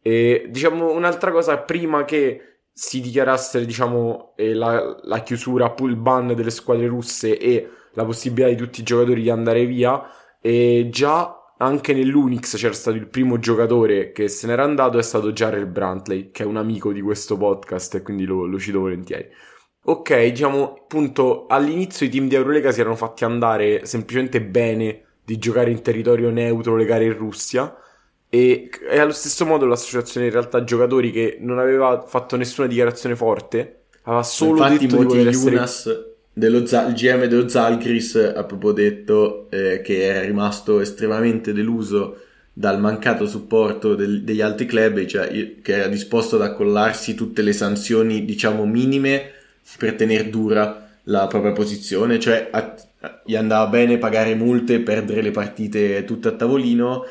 E diciamo un'altra cosa, prima che si dichiarasse diciamo, eh, la, la, chiusura, il ban delle squadre russe e la possibilità di tutti i giocatori di andare via, e già anche nell'Unix c'era stato il primo giocatore che se n'era andato, è stato Jared Brantley, che è un amico di questo podcast e quindi lo, lo cito volentieri. Ok, diciamo, appunto, all'inizio i team di Eurolega si erano fatti andare semplicemente bene di giocare in territorio neutro le gare in Russia e, e allo stesso modo l'associazione in realtà giocatori che non aveva fatto nessuna dichiarazione forte aveva solo Infatti, detto di voler essere... Jonas dello, il GM dello Zalgris ha proprio detto eh, che era rimasto estremamente deluso dal mancato supporto del, degli altri club, cioè che era disposto ad accollarsi tutte le sanzioni, diciamo, minime per tenere dura la propria posizione, cioè a, a, gli andava bene pagare multe, perdere le partite tutte a tavolino,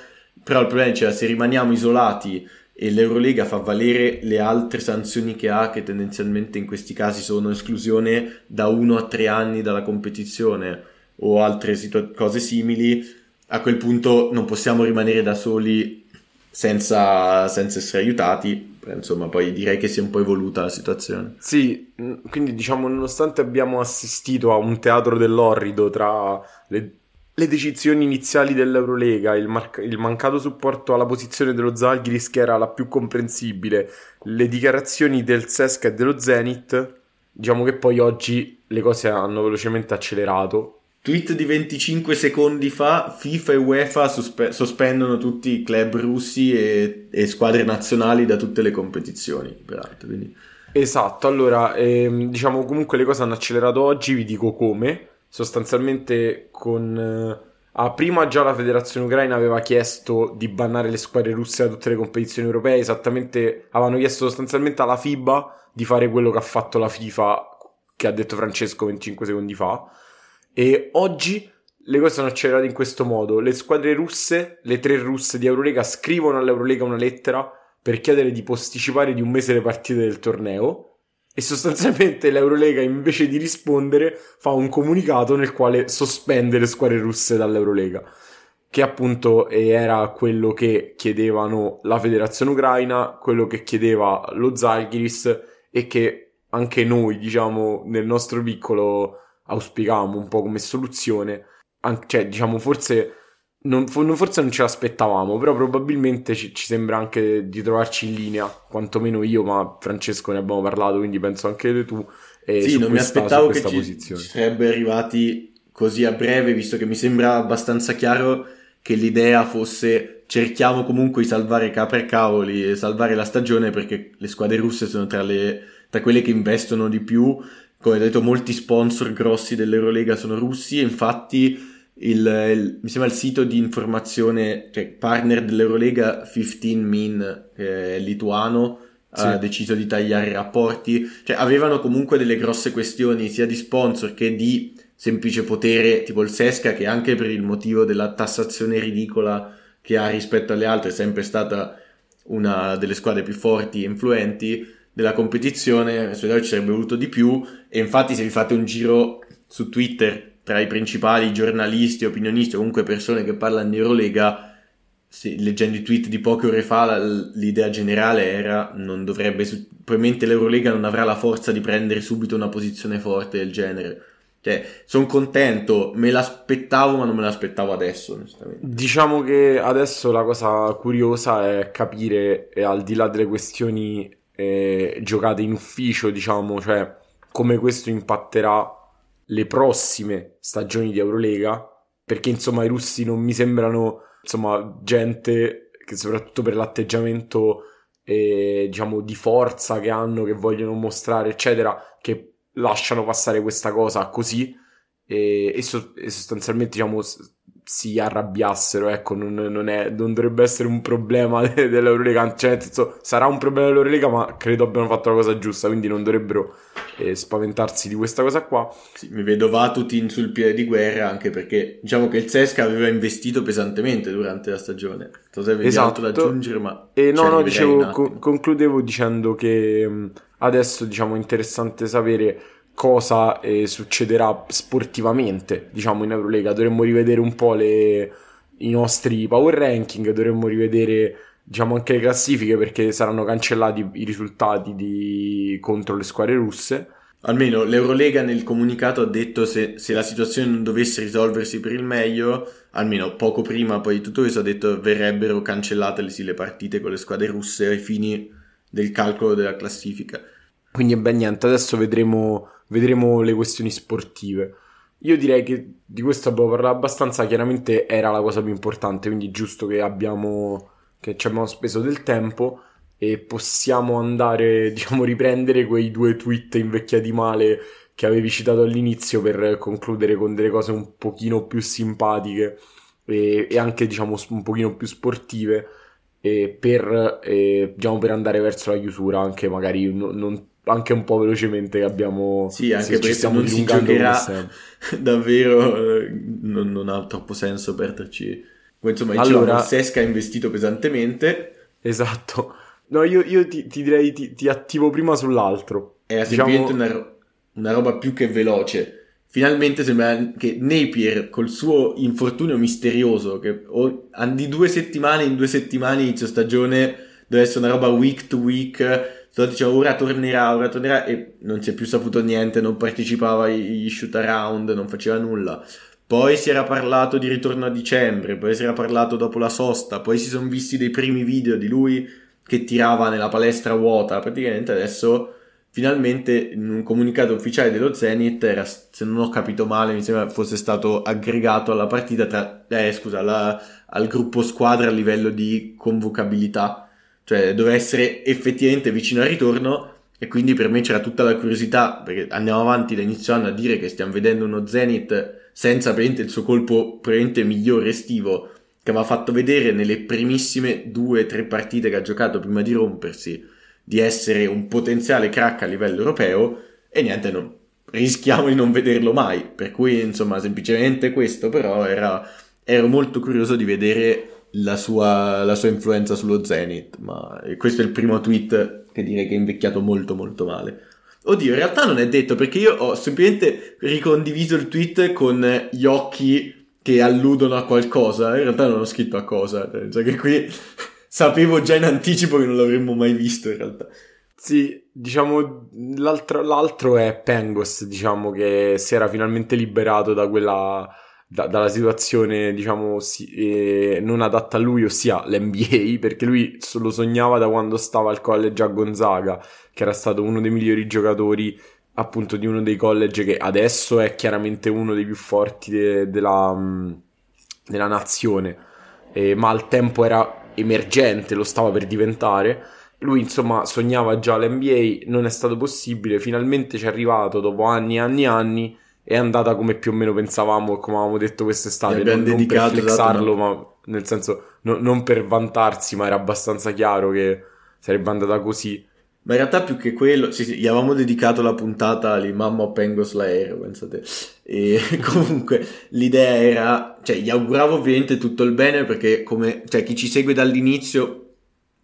però il problema è cioè, se rimaniamo isolati e l'Eurolega fa valere le altre sanzioni che ha, che tendenzialmente in questi casi sono esclusione da uno a tre anni dalla competizione o altre situ- cose simili, a quel punto non possiamo rimanere da soli senza, senza essere aiutati. Insomma, poi direi che si è un po' evoluta la situazione. Sì, quindi diciamo, nonostante abbiamo assistito a un teatro dell'orrido tra le le decisioni iniziali dell'Eurolega, il, mar- il, mancato supporto alla posizione dello Zalgiris che era la più comprensibile, le dichiarazioni del Sesca e dello Zenit, diciamo che poi oggi le cose hanno velocemente accelerato. Tweet di 25 secondi fa, FIFA e UEFA sospe- sospendono tutti i club russi e-, e, squadre nazionali da tutte le competizioni, peraltro. Quindi... Esatto, allora ehm, diciamo comunque le cose hanno accelerato oggi, vi dico come sostanzialmente con... Eh, ah, prima già la federazione ucraina aveva chiesto di bannare le squadre russe da tutte le competizioni europee, esattamente avevano chiesto sostanzialmente alla FIBA di fare quello che ha fatto la FIFA, che ha detto Francesco 25 secondi fa, e oggi le cose sono accelerate in questo modo. Le squadre russe, le tre russe di Eurolega, scrivono all'Eurolega una lettera per chiedere di posticipare di un mese le partite del torneo e sostanzialmente l'Eurolega invece di rispondere fa un comunicato nel quale sospende le squadre russe dall'Eurolega che appunto era quello che chiedevano la federazione ucraina, quello che chiedeva lo Zalgiris e che anche noi, diciamo, nel nostro piccolo auspicavamo un po' come soluzione, An- cioè diciamo forse non, forse non ce l'aspettavamo, però probabilmente ci, ci, sembra anche di trovarci in linea, quantomeno io, ma Francesco ne abbiamo parlato, quindi penso anche tu. Eh, sì, non questa, mi aspettavo che ci, ci sarebbe arrivati così a breve, visto che mi sembra abbastanza chiaro che l'idea fosse cerchiamo comunque di salvare capre e cavoli e salvare la stagione perché le squadre russe sono tra, le, tra quelle che investono di più. Come detto, molti sponsor grossi dell'Eurolega sono russi e infatti il, il, mi sembra il sito di informazione, cioè partner dell'Eurolega 15 Min, che è lituano, sì. ha deciso di tagliare i rapporti, cioè avevano comunque delle grosse questioni sia di sponsor che di semplice potere tipo il Sesca che anche per il motivo della tassazione ridicola che ha rispetto alle altre è sempre stata una delle squadre più forti e influenti della competizione, ci sarebbe voluto di più. E infatti se vi fate un giro su Twitter tra i principali giornalisti, opinionisti o comunque persone che parlano di Eurolega, sì, leggendo i tweet di poche ore fa, la, l'idea generale era non dovrebbe, probabilmente l'Eurolega non avrà la forza di prendere subito una posizione forte del genere. Cioè, sono contento, me l'aspettavo, ma non me l'aspettavo adesso, onestamente. Diciamo che adesso la cosa curiosa è capire, eh, al di là delle questioni eh, giocate in ufficio, diciamo, cioè come questo impatterà le prossime stagioni di Eurolega, perché insomma i russi non mi sembrano insomma, gente che soprattutto per l'atteggiamento eh, diciamo di forza che hanno, che vogliono mostrare, eccetera, che lasciano passare questa cosa così e, e, so, e sostanzialmente diciamo si arrabbiassero, ecco, non, non, è, non dovrebbe essere un problema [laughs] dell'Eurolega, cioè sarà un problema dell'Eurolega, ma credo abbiano fatto la cosa giusta, quindi non dovrebbero eh, spaventarsi di questa cosa qua. Sì, mi vedo Vatutin sul piede di guerra, anche perché diciamo che il Cesca aveva investito pesantemente durante la stagione. Non so se esatto. altro da aggiungere, ma... E no, no, dicevo, co- concludevo dicendo che mh, adesso diciamo è interessante sapere cosa eh, succederà sportivamente, diciamo, in Eurolega. Dovremmo rivedere un po' le, i nostri power ranking, dovremmo rivedere diciamo anche le classifiche perché saranno cancellati i risultati di... contro le squadre russe. Almeno l'Eurolega nel comunicato ha detto se, se, la situazione non dovesse risolversi per il meglio, almeno poco prima poi di tutto questo ha detto verrebbero cancellate le, sì, le partite con le squadre russe ai fini del calcolo della classifica. Quindi beh niente, adesso vedremo vedremo le questioni sportive. Io direi che di questo abbiamo parlato abbastanza, chiaramente era la cosa più importante, quindi giusto che abbiamo che ci abbiamo speso del tempo e possiamo andare, [laughs] diciamo, riprendere quei due tweet invecchiati male che avevi citato all'inizio per concludere con delle cose un pochino più simpatiche e, e anche, diciamo, un pochino più sportive per, eh, diciamo, per andare verso la chiusura, anche magari non, non anche un po' velocemente che abbiamo sì anche perché non si giocherà [laughs] davvero eh, non, non, ha troppo senso perderci insomma diciamo, allora, Sesca ha investito pesantemente. Esatto. No io, io ti, ti, direi ti, ti, attivo prima sull'altro. È diciamo... semplicemente una, una roba più che veloce. Finalmente sembra che Napier col suo infortunio misterioso che di due settimane in due settimane inizio stagione deve essere una roba week to week Solo diceva ora tornerà, ora tornerà e non si è più saputo niente, non partecipava agli shoot around, non faceva nulla. Poi si era parlato di ritorno a dicembre, poi si era parlato dopo la sosta, poi si sono visti dei primi video di lui che tirava nella palestra vuota. Praticamente adesso finalmente in un comunicato ufficiale dello Zenith era, se non ho capito male, mi sembra fosse stato aggregato alla partita tra, eh, scusa, alla, al gruppo squadra a livello di convocabilità cioè doveva essere effettivamente vicino al ritorno e quindi per me c'era tutta la curiosità, perché andiamo avanti da inizio anno a dire che stiamo vedendo uno Zenith senza il suo colpo migliore estivo, che aveva fatto vedere nelle primissime due o tre partite che ha giocato prima di rompersi di essere un potenziale crack a livello europeo e niente, no, rischiamo di non vederlo mai, per cui insomma semplicemente questo però era, ero molto curioso di vedere la sua, la sua influenza sullo Zenith, ma questo è il primo tweet che direi che è invecchiato molto molto male. Oddio, in realtà non è detto perché io ho semplicemente ricondiviso il tweet con gli occhi che alludono a qualcosa. In realtà non ho scritto a cosa, cioè che qui [laughs] sapevo già in anticipo che non l'avremmo mai visto in realtà. Sì, diciamo, l'altro, l'altro è Pengos, diciamo, che si era finalmente liberato da quella da, dalla situazione, diciamo, si, eh, non adatta a lui, ossia l'NBA, perché lui lo sognava da quando stava al college a Gonzaga, che era stato uno dei migliori giocatori appunto di uno dei college che adesso è chiaramente uno dei più forti de, della, mm, della, nazione, eh, ma al tempo era emergente, lo stava per diventare. Lui insomma sognava già l'NBA, non è stato possibile, finalmente ci è arrivato dopo anni e anni e anni è andata come più o meno pensavamo e come avevamo detto quest'estate. Non, non per flexarlo, esatto. ma nel senso no, non per vantarsi, ma era abbastanza chiaro che sarebbe andata così. Ma in realtà più che quello, sì, sì, gli avevamo dedicato la puntata lì, mamma Pengos l'aereo, pensate. E [laughs] comunque l'idea era, cioè gli auguravo ovviamente tutto il bene perché come, cioè chi ci segue dall'inizio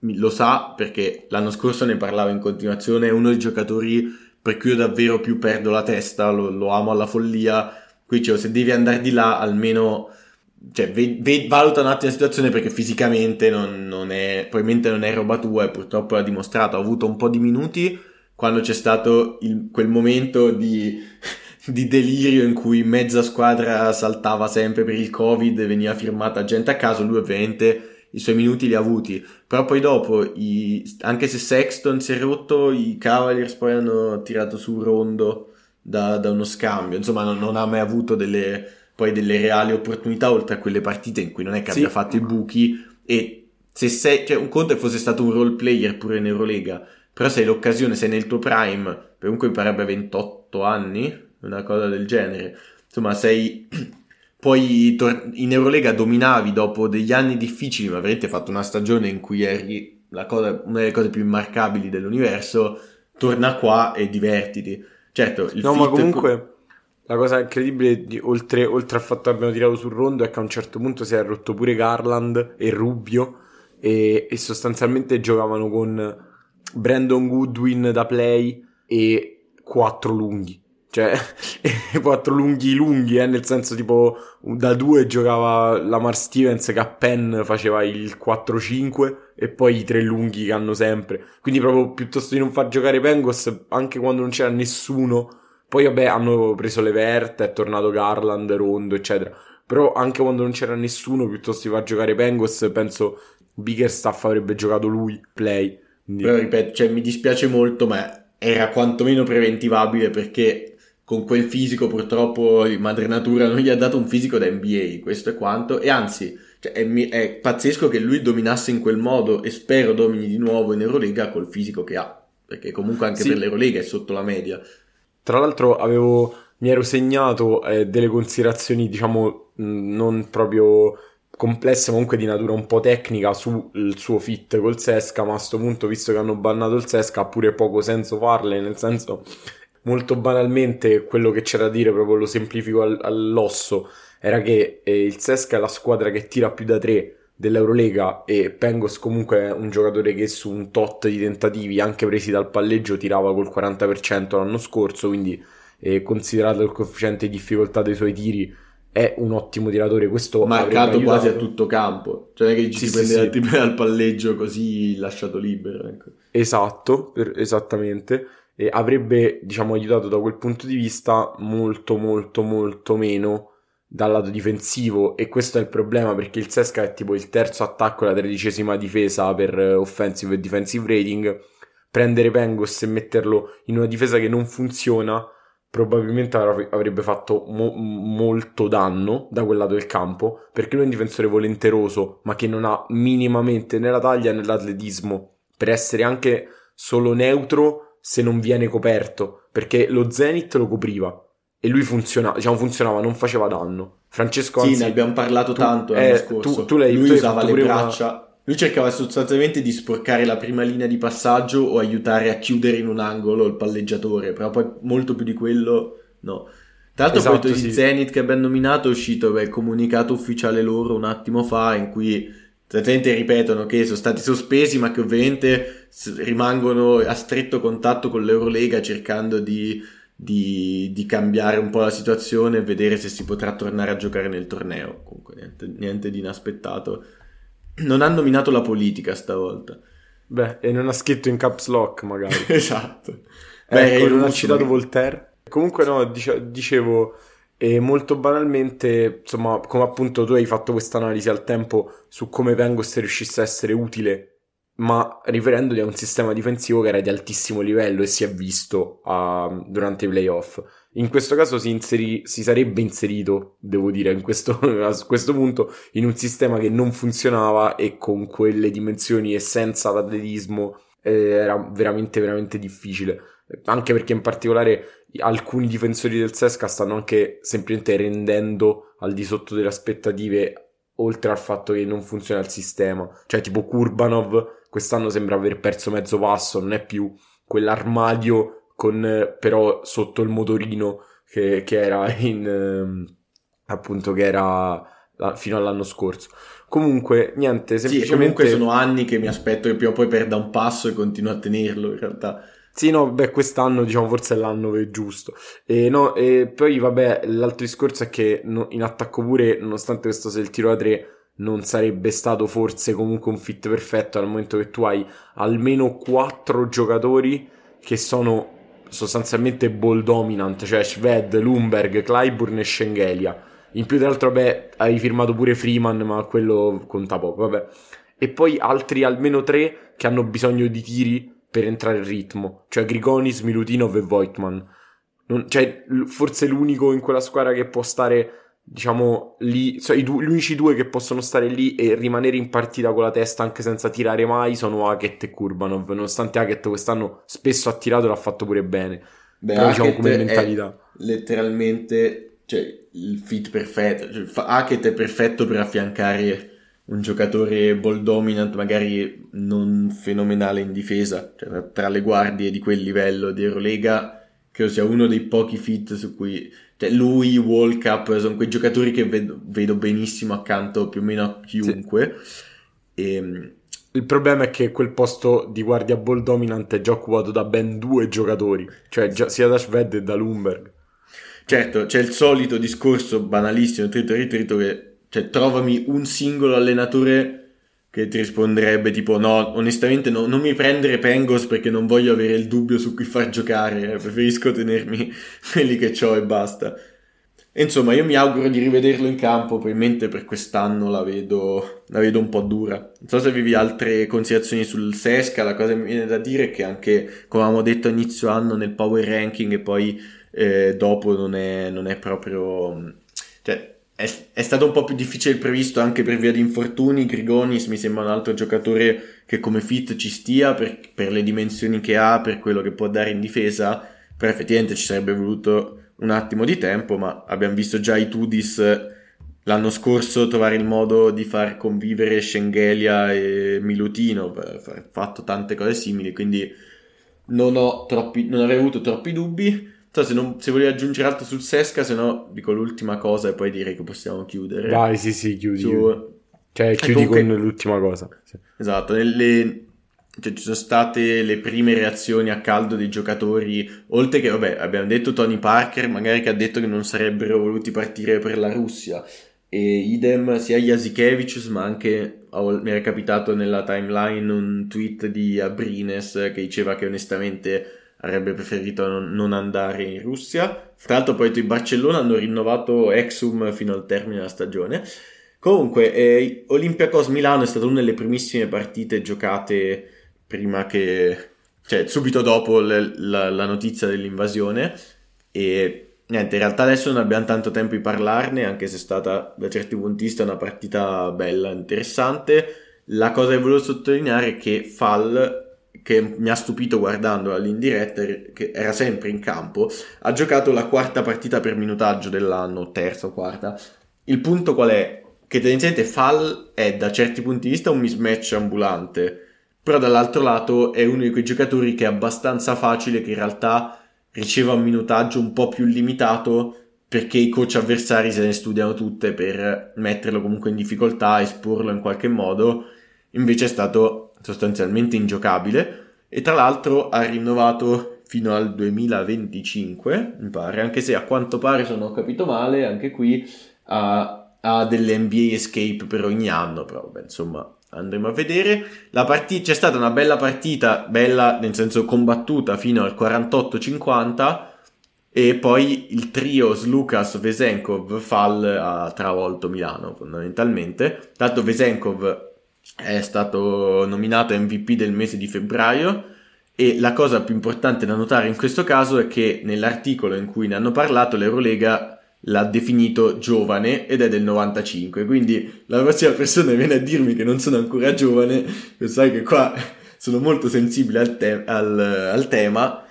lo sa perché l'anno scorso ne parlavo in continuazione, è uno dei giocatori per cui io davvero più perdo la testa, lo, lo amo alla follia, qui dicevo se devi andare di là almeno cioè, ve, ve, valuta un attimo la situazione perché fisicamente non, non, è, probabilmente non è roba tua e purtroppo l'ha dimostrato. Ha avuto un po' di minuti quando c'è stato il, quel momento di, [laughs] di, delirio in cui mezza squadra saltava sempre per il Covid e veniva firmata gente a caso. Lui ovviamente i suoi minuti li ha avuti, però poi dopo, i, anche se Sexton si è rotto, i Cavaliers poi hanno tirato su Rondo da, da uno scambio. Insomma, non, non ha mai avuto delle poi delle reali opportunità oltre a quelle partite in cui non è che sì. abbia fatto i buchi e se sei, cioè un conto fosse stato un role player pure in Eurolega, però se hai l'occasione, sei nel tuo prime, comunque mi parebbe 28 anni, una cosa del genere, insomma sei, poi in Eurolega dominavi dopo degli anni difficili, ma hai fatto una stagione in cui eri cosa, una delle cose più immarcabili dell'universo, torna qua e divertiti. Certo, il no, ma comunque la cosa incredibile, di, oltre, oltre, al fatto che abbiamo tirato sul rondo, è che a un certo punto si è rotto pure Garland e Rubio e, e sostanzialmente giocavano con Brandon Goodwin da play e quattro lunghi. Cioè, [laughs] quattro lunghi lunghi, eh, nel senso tipo da due giocava Lamar Stevens che a Penn faceva il 4-5 e poi i tre lunghi che hanno sempre. Quindi proprio piuttosto di non far giocare Pengos, anche quando non c'era nessuno poi vabbè hanno preso le verte, è tornato Garland, Rondo, eccetera. Però anche quando non c'era nessuno, piuttosto di far giocare Pengos, penso Bickerstaff avrebbe giocato lui, play. Quindi... Però ripeto, cioè, mi dispiace molto, ma era quantomeno preventivabile perché con quel fisico purtroppo madre natura non gli ha dato un fisico da NBA, questo è quanto. E anzi, cioè, è, è, pazzesco che lui dominasse in quel modo e spero domini di nuovo in Eurolega col fisico che ha. Perché comunque anche sì. per l'Eurolega è sotto la media. Tra l'altro avevo, mi ero segnato eh, delle considerazioni, diciamo, non proprio complesse, ma comunque di natura un po' tecnica sul suo fit col Sesca, ma a questo punto, visto che hanno bannato il Sesca, ha pure poco senso farle, nel senso, molto banalmente, quello che c'era da dire, proprio lo semplifico all'osso, era che eh, il Sesca è la squadra che tira più da tre dell'Eurolega e Pengos comunque è un giocatore che su un tot di tentativi anche presi dal palleggio tirava col 40% l'anno scorso quindi eh, considerato il coefficiente di difficoltà dei suoi tiri è un ottimo tiratore questo marcato quasi a tutto campo cioè non è che ci sì, si sì, prende sì. [laughs] dal palleggio così lasciato libero ecco. esatto per, esattamente e avrebbe diciamo aiutato da quel punto di vista molto molto molto meno dal lato difensivo. E questo è il problema perché il Sesca è tipo il terzo attacco e la tredicesima difesa per eh, offensive e defensive rating. Prendere Pengos e metterlo in una difesa che non funziona probabilmente avrebbe fatto mo- molto danno da quel lato del campo perché lui è un difensore volenteroso ma che non ha minimamente né la taglia né l'atletismo. Per essere anche solo neutro se non viene coperto perché lo Zenith lo copriva e lui funzionava, diciamo, funzionava, non faceva danno. Francesco Sì, ne abbiamo parlato tu, tanto l'anno eh, scorso. Tu, tu l'hai, lui tu usava le braccia. Una... Lui cercava sostanzialmente di sporcare la prima linea di passaggio o aiutare a chiudere in un angolo il palleggiatore, però poi molto più di quello no. Tra l'altro esatto, poi sì. Zenith che abbiamo nominato è uscito beh, il comunicato ufficiale loro un attimo fa in cui praticamente ripetono che sono stati sospesi ma che ovviamente rimangono a stretto contatto con l'Eurolega cercando di di, di, cambiare un po' la situazione e vedere se si potrà tornare a giocare nel torneo. Comunque, niente, niente di inaspettato. Non ha nominato la politica stavolta. Beh, e non ha scritto in caps lock, magari. [laughs] esatto. Beh, ecco, non ha citato Voltaire. Comunque, no, dice, dicevo. E molto banalmente, insomma, come appunto tu hai fatto questa analisi al tempo su come Pengos riuscisse a essere utile ma riferendoli a un sistema difensivo che era di altissimo livello e si è visto uh, durante i playoff. In questo caso si, inseri- si sarebbe inserito, devo dire, questo, [laughs] a questo punto, in un sistema che non funzionava e con quelle dimensioni e senza l'atletismo eh, era veramente, veramente difficile. Anche perché in particolare alcuni difensori del Sesca stanno anche semplicemente rendendo al di sotto delle aspettative oltre al fatto che non funziona il sistema. Cioè tipo Kurbanov quest'anno sembra aver perso mezzo passo, non è più quell'armadio con però sotto il motorino che, che era in ehm, appunto che era fino all'anno scorso. Comunque, niente, semplicemente... Sì, comunque sono anni che mi aspetto che prima o poi perda un passo e continua a tenerlo, in realtà. Sì, no, beh, quest'anno diciamo forse è l'anno giusto. E, no, e poi vabbè, l'altro discorso è che no, in attacco pure, nonostante questo se il tiro da 3 non sarebbe stato forse comunque un fit perfetto al momento che tu hai almeno 4 giocatori che sono sostanzialmente ball dominant, cioè Shved, Lumberg, Clyburn e Schengelia. In più, tra l'altro, vabbè, hai firmato pure Freeman, ma quello conta poco, vabbè. E poi altri almeno tre che hanno bisogno di tiri per entrare in ritmo, cioè Grigonis, Milutinov e Voigtman. Non, cioè, forse l'unico in quella squadra che può stare, diciamo, lì, cioè, du- gli unici due che possono stare lì e rimanere in partita con la testa anche senza tirare mai sono Hackett e Kurbanov, nonostante Hackett quest'anno spesso ha tirato e l'ha fatto pure bene. Beh, Però, diciamo, come mentalità. letteralmente, cioè, il fit perfetto. Cioè, Hackett è perfetto per affiancare un giocatore ball dominant, magari non fenomenale in difesa, cioè, tra le guardie di quel livello di Eurolega, credo sia uno dei pochi fit su cui cioè, lui, World Cup, sono quei giocatori che vedo, vedo, benissimo accanto più o meno a chiunque. Sì. E, ehm, il problema è che quel posto di guardia ball dominant è già occupato da ben due giocatori, cioè già, sia da Shved che da Lumberg. Certo, c'è il solito discorso banalissimo, trito ritrito, che cioè, trovami un singolo allenatore che ti risponderebbe tipo no, onestamente no, non mi prendere Pengos perché non voglio avere il dubbio su cui far giocare, eh, preferisco tenermi [laughs] quelli che ho e basta. Insomma, io mi auguro di rivederlo in campo, probabilmente per quest'anno la vedo, la vedo un po' dura. Non so se avevi altre considerazioni sul Sesca, la cosa che mi viene da dire è che anche, come avevamo detto a inizio anno, nel power ranking e poi eh, dopo non è, non è proprio... Cioè, è, è, stato un po' più difficile il previsto anche per via di infortuni. Grigonis mi sembra un altro giocatore che come fit ci stia per, per le dimensioni che ha, per quello che può dare in difesa. Però effettivamente ci sarebbe voluto un attimo di tempo, ma abbiamo visto già i Tudis l'anno scorso trovare il modo di far convivere Schengelia e Milutino, ha fatto tante cose simili, quindi non, troppi, non avrei avuto troppi dubbi. So, se, non, se volevi aggiungere altro sul Sesca, se no dico l'ultima cosa e poi direi che possiamo chiudere. Vai, sì, sì, chiudi. Su... Cioè, chiudi comunque... con l'ultima cosa. Sì. Esatto, nelle... cioè, ci sono state le prime reazioni a caldo dei giocatori, oltre che, vabbè, abbiamo detto Tony Parker, magari che ha detto che non sarebbero voluti partire per la Russia, e idem sia Jasikevicius, ma anche oh, mi era capitato nella timeline un tweet di Abrines che diceva che onestamente avrebbe preferito non, andare in Russia. Tra l'altro poi i Barcellona hanno rinnovato Exum fino al termine della stagione. Comunque, eh, Olympiacos Milano è stata una delle primissime partite giocate prima che, cioè subito dopo le, la, la, notizia dell'invasione e niente, in realtà adesso non abbiamo tanto tempo di parlarne, anche se è stata da certi punti di vista una partita bella, interessante. La cosa che volevo sottolineare è che Fall che mi ha stupito guardando all'indiretta, che era sempre in campo, ha giocato la quarta partita per minutaggio dell'anno, terza o quarta. Il punto qual è? Che tendenzialmente Fall è da certi punti di vista un mismatch ambulante, però dall'altro lato è uno di quei giocatori che è abbastanza facile che in realtà riceva un minutaggio un po' più limitato perché i coach avversari se ne studiano tutte per metterlo comunque in difficoltà, esporlo in qualche modo, invece è stato sostanzialmente ingiocabile e tra l'altro ha rinnovato fino al 2025, mi pare, anche se a quanto pare, se non ho capito male, anche qui ha, ha delle NBA escape per ogni anno, però vabbè, insomma andremo a vedere. Partita, c'è stata una bella partita, bella nel senso combattuta fino al 48-50 e poi il trio Slukas, Vesenkov, Fall ha travolto Milano fondamentalmente. Tanto Vesenkov è stato nominato MVP del mese di febbraio e la cosa più importante da notare in questo caso è che nell'articolo in cui ne hanno parlato l'Eurolega l'ha definito giovane ed è del 95 quindi la prossima persona viene a dirmi che non sono ancora giovane sai che qua sono molto sensibile al, te- al, al tema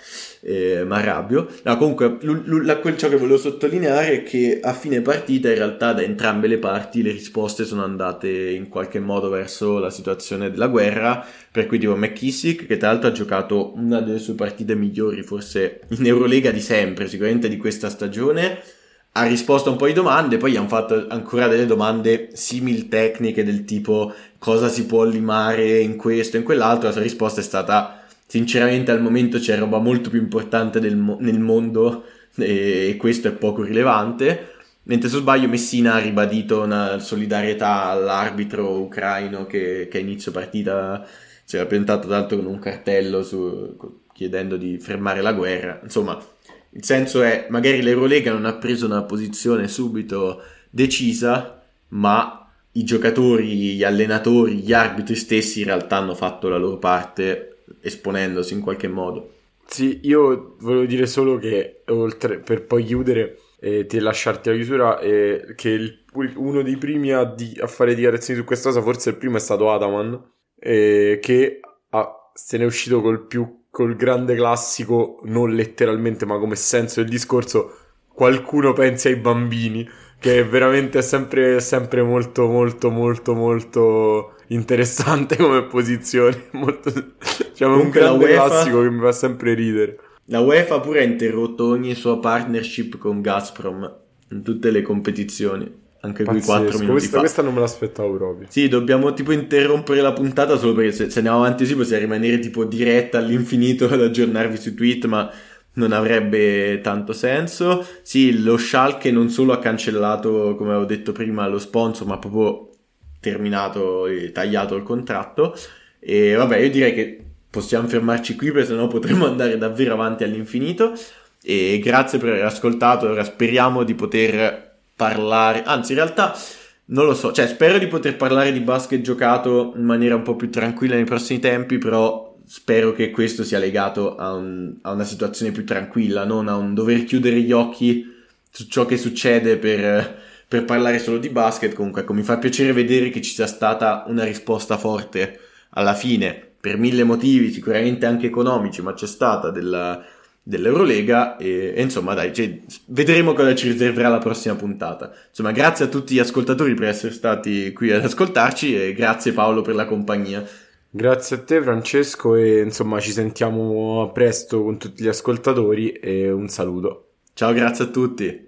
eh, arrabbio. No, comunque, l- l- ciò che volevo sottolineare è che a fine partita in realtà da entrambe le parti le risposte sono andate in qualche modo verso la situazione della guerra, per cui tipo McKissick che tra l'altro ha giocato una delle sue partite migliori forse in Eurolega di sempre, sicuramente di questa stagione, ha risposto a un po' di domande, poi gli hanno fatto ancora delle domande simil tecniche del tipo cosa si può limare in questo e in quell'altro, la sua risposta è stata sinceramente al momento c'è roba molto più importante mo- nel mondo e-, questo è poco rilevante. Mentre se sbaglio Messina ha ribadito una solidarietà all'arbitro ucraino che, che a inizio partita si era presentato tra l'altro con un cartello su, chiedendo di fermare la guerra. Insomma, il senso è magari l'Eurolega non ha preso una posizione subito decisa, ma i giocatori, gli allenatori, gli arbitri stessi in realtà hanno fatto la loro parte esponendosi in qualche modo. Sì, io volevo dire solo che oltre per poi chiudere e ti lasciarti la chiusura eh, che il, uno dei primi a, di, a, fare dichiarazioni su questa cosa, forse il primo è stato Adaman, eh, che ha, se ne è uscito col più col grande classico, non letteralmente, ma come senso del discorso, qualcuno pensi ai bambini, che veramente è sempre, sempre molto, molto, molto, molto interessante [laughs] come posizione. [laughs] Molto... Cioè, un grande UEFA... classico che mi fa sempre ridere. La UEFA pure ha interrotto ogni sua partnership con Gazprom in tutte le competizioni. Anche qui 4 minuti questa, fa. Questa non me l'aspettavo proprio. Sì, dobbiamo tipo interrompere la puntata solo perché se, se andiamo avanti così possiamo rimanere tipo diretta all'infinito [laughs] ad aggiornarvi sui tweet, ma non avrebbe tanto senso. Sì, lo Schalke non solo ha cancellato, come avevo detto prima, lo sponsor, ma proprio terminato e tagliato il contratto. E vabbè, io direi che possiamo fermarci qui perché sennò potremmo andare davvero avanti all'infinito. E grazie per aver ascoltato. Ora speriamo di poter parlare, anzi in realtà non lo so, cioè spero di poter parlare di basket giocato in maniera un po' più tranquilla nei prossimi tempi, però spero che questo sia legato a, un, a una situazione più tranquilla, non a un dover chiudere gli occhi su ciò che succede per, per parlare solo di basket. Comunque, ecco, mi fa piacere vedere che ci sia stata una risposta forte alla fine, per mille motivi, sicuramente anche economici, ma c'è stata della, dell'Eurolega e, e insomma dai, cioè, vedremo cosa ci riserverà la prossima puntata. Insomma, grazie a tutti gli ascoltatori per essere stati qui ad ascoltarci e grazie Paolo per la compagnia. Grazie a te Francesco e insomma ci sentiamo presto con tutti gli ascoltatori e un saluto. Ciao, grazie a tutti.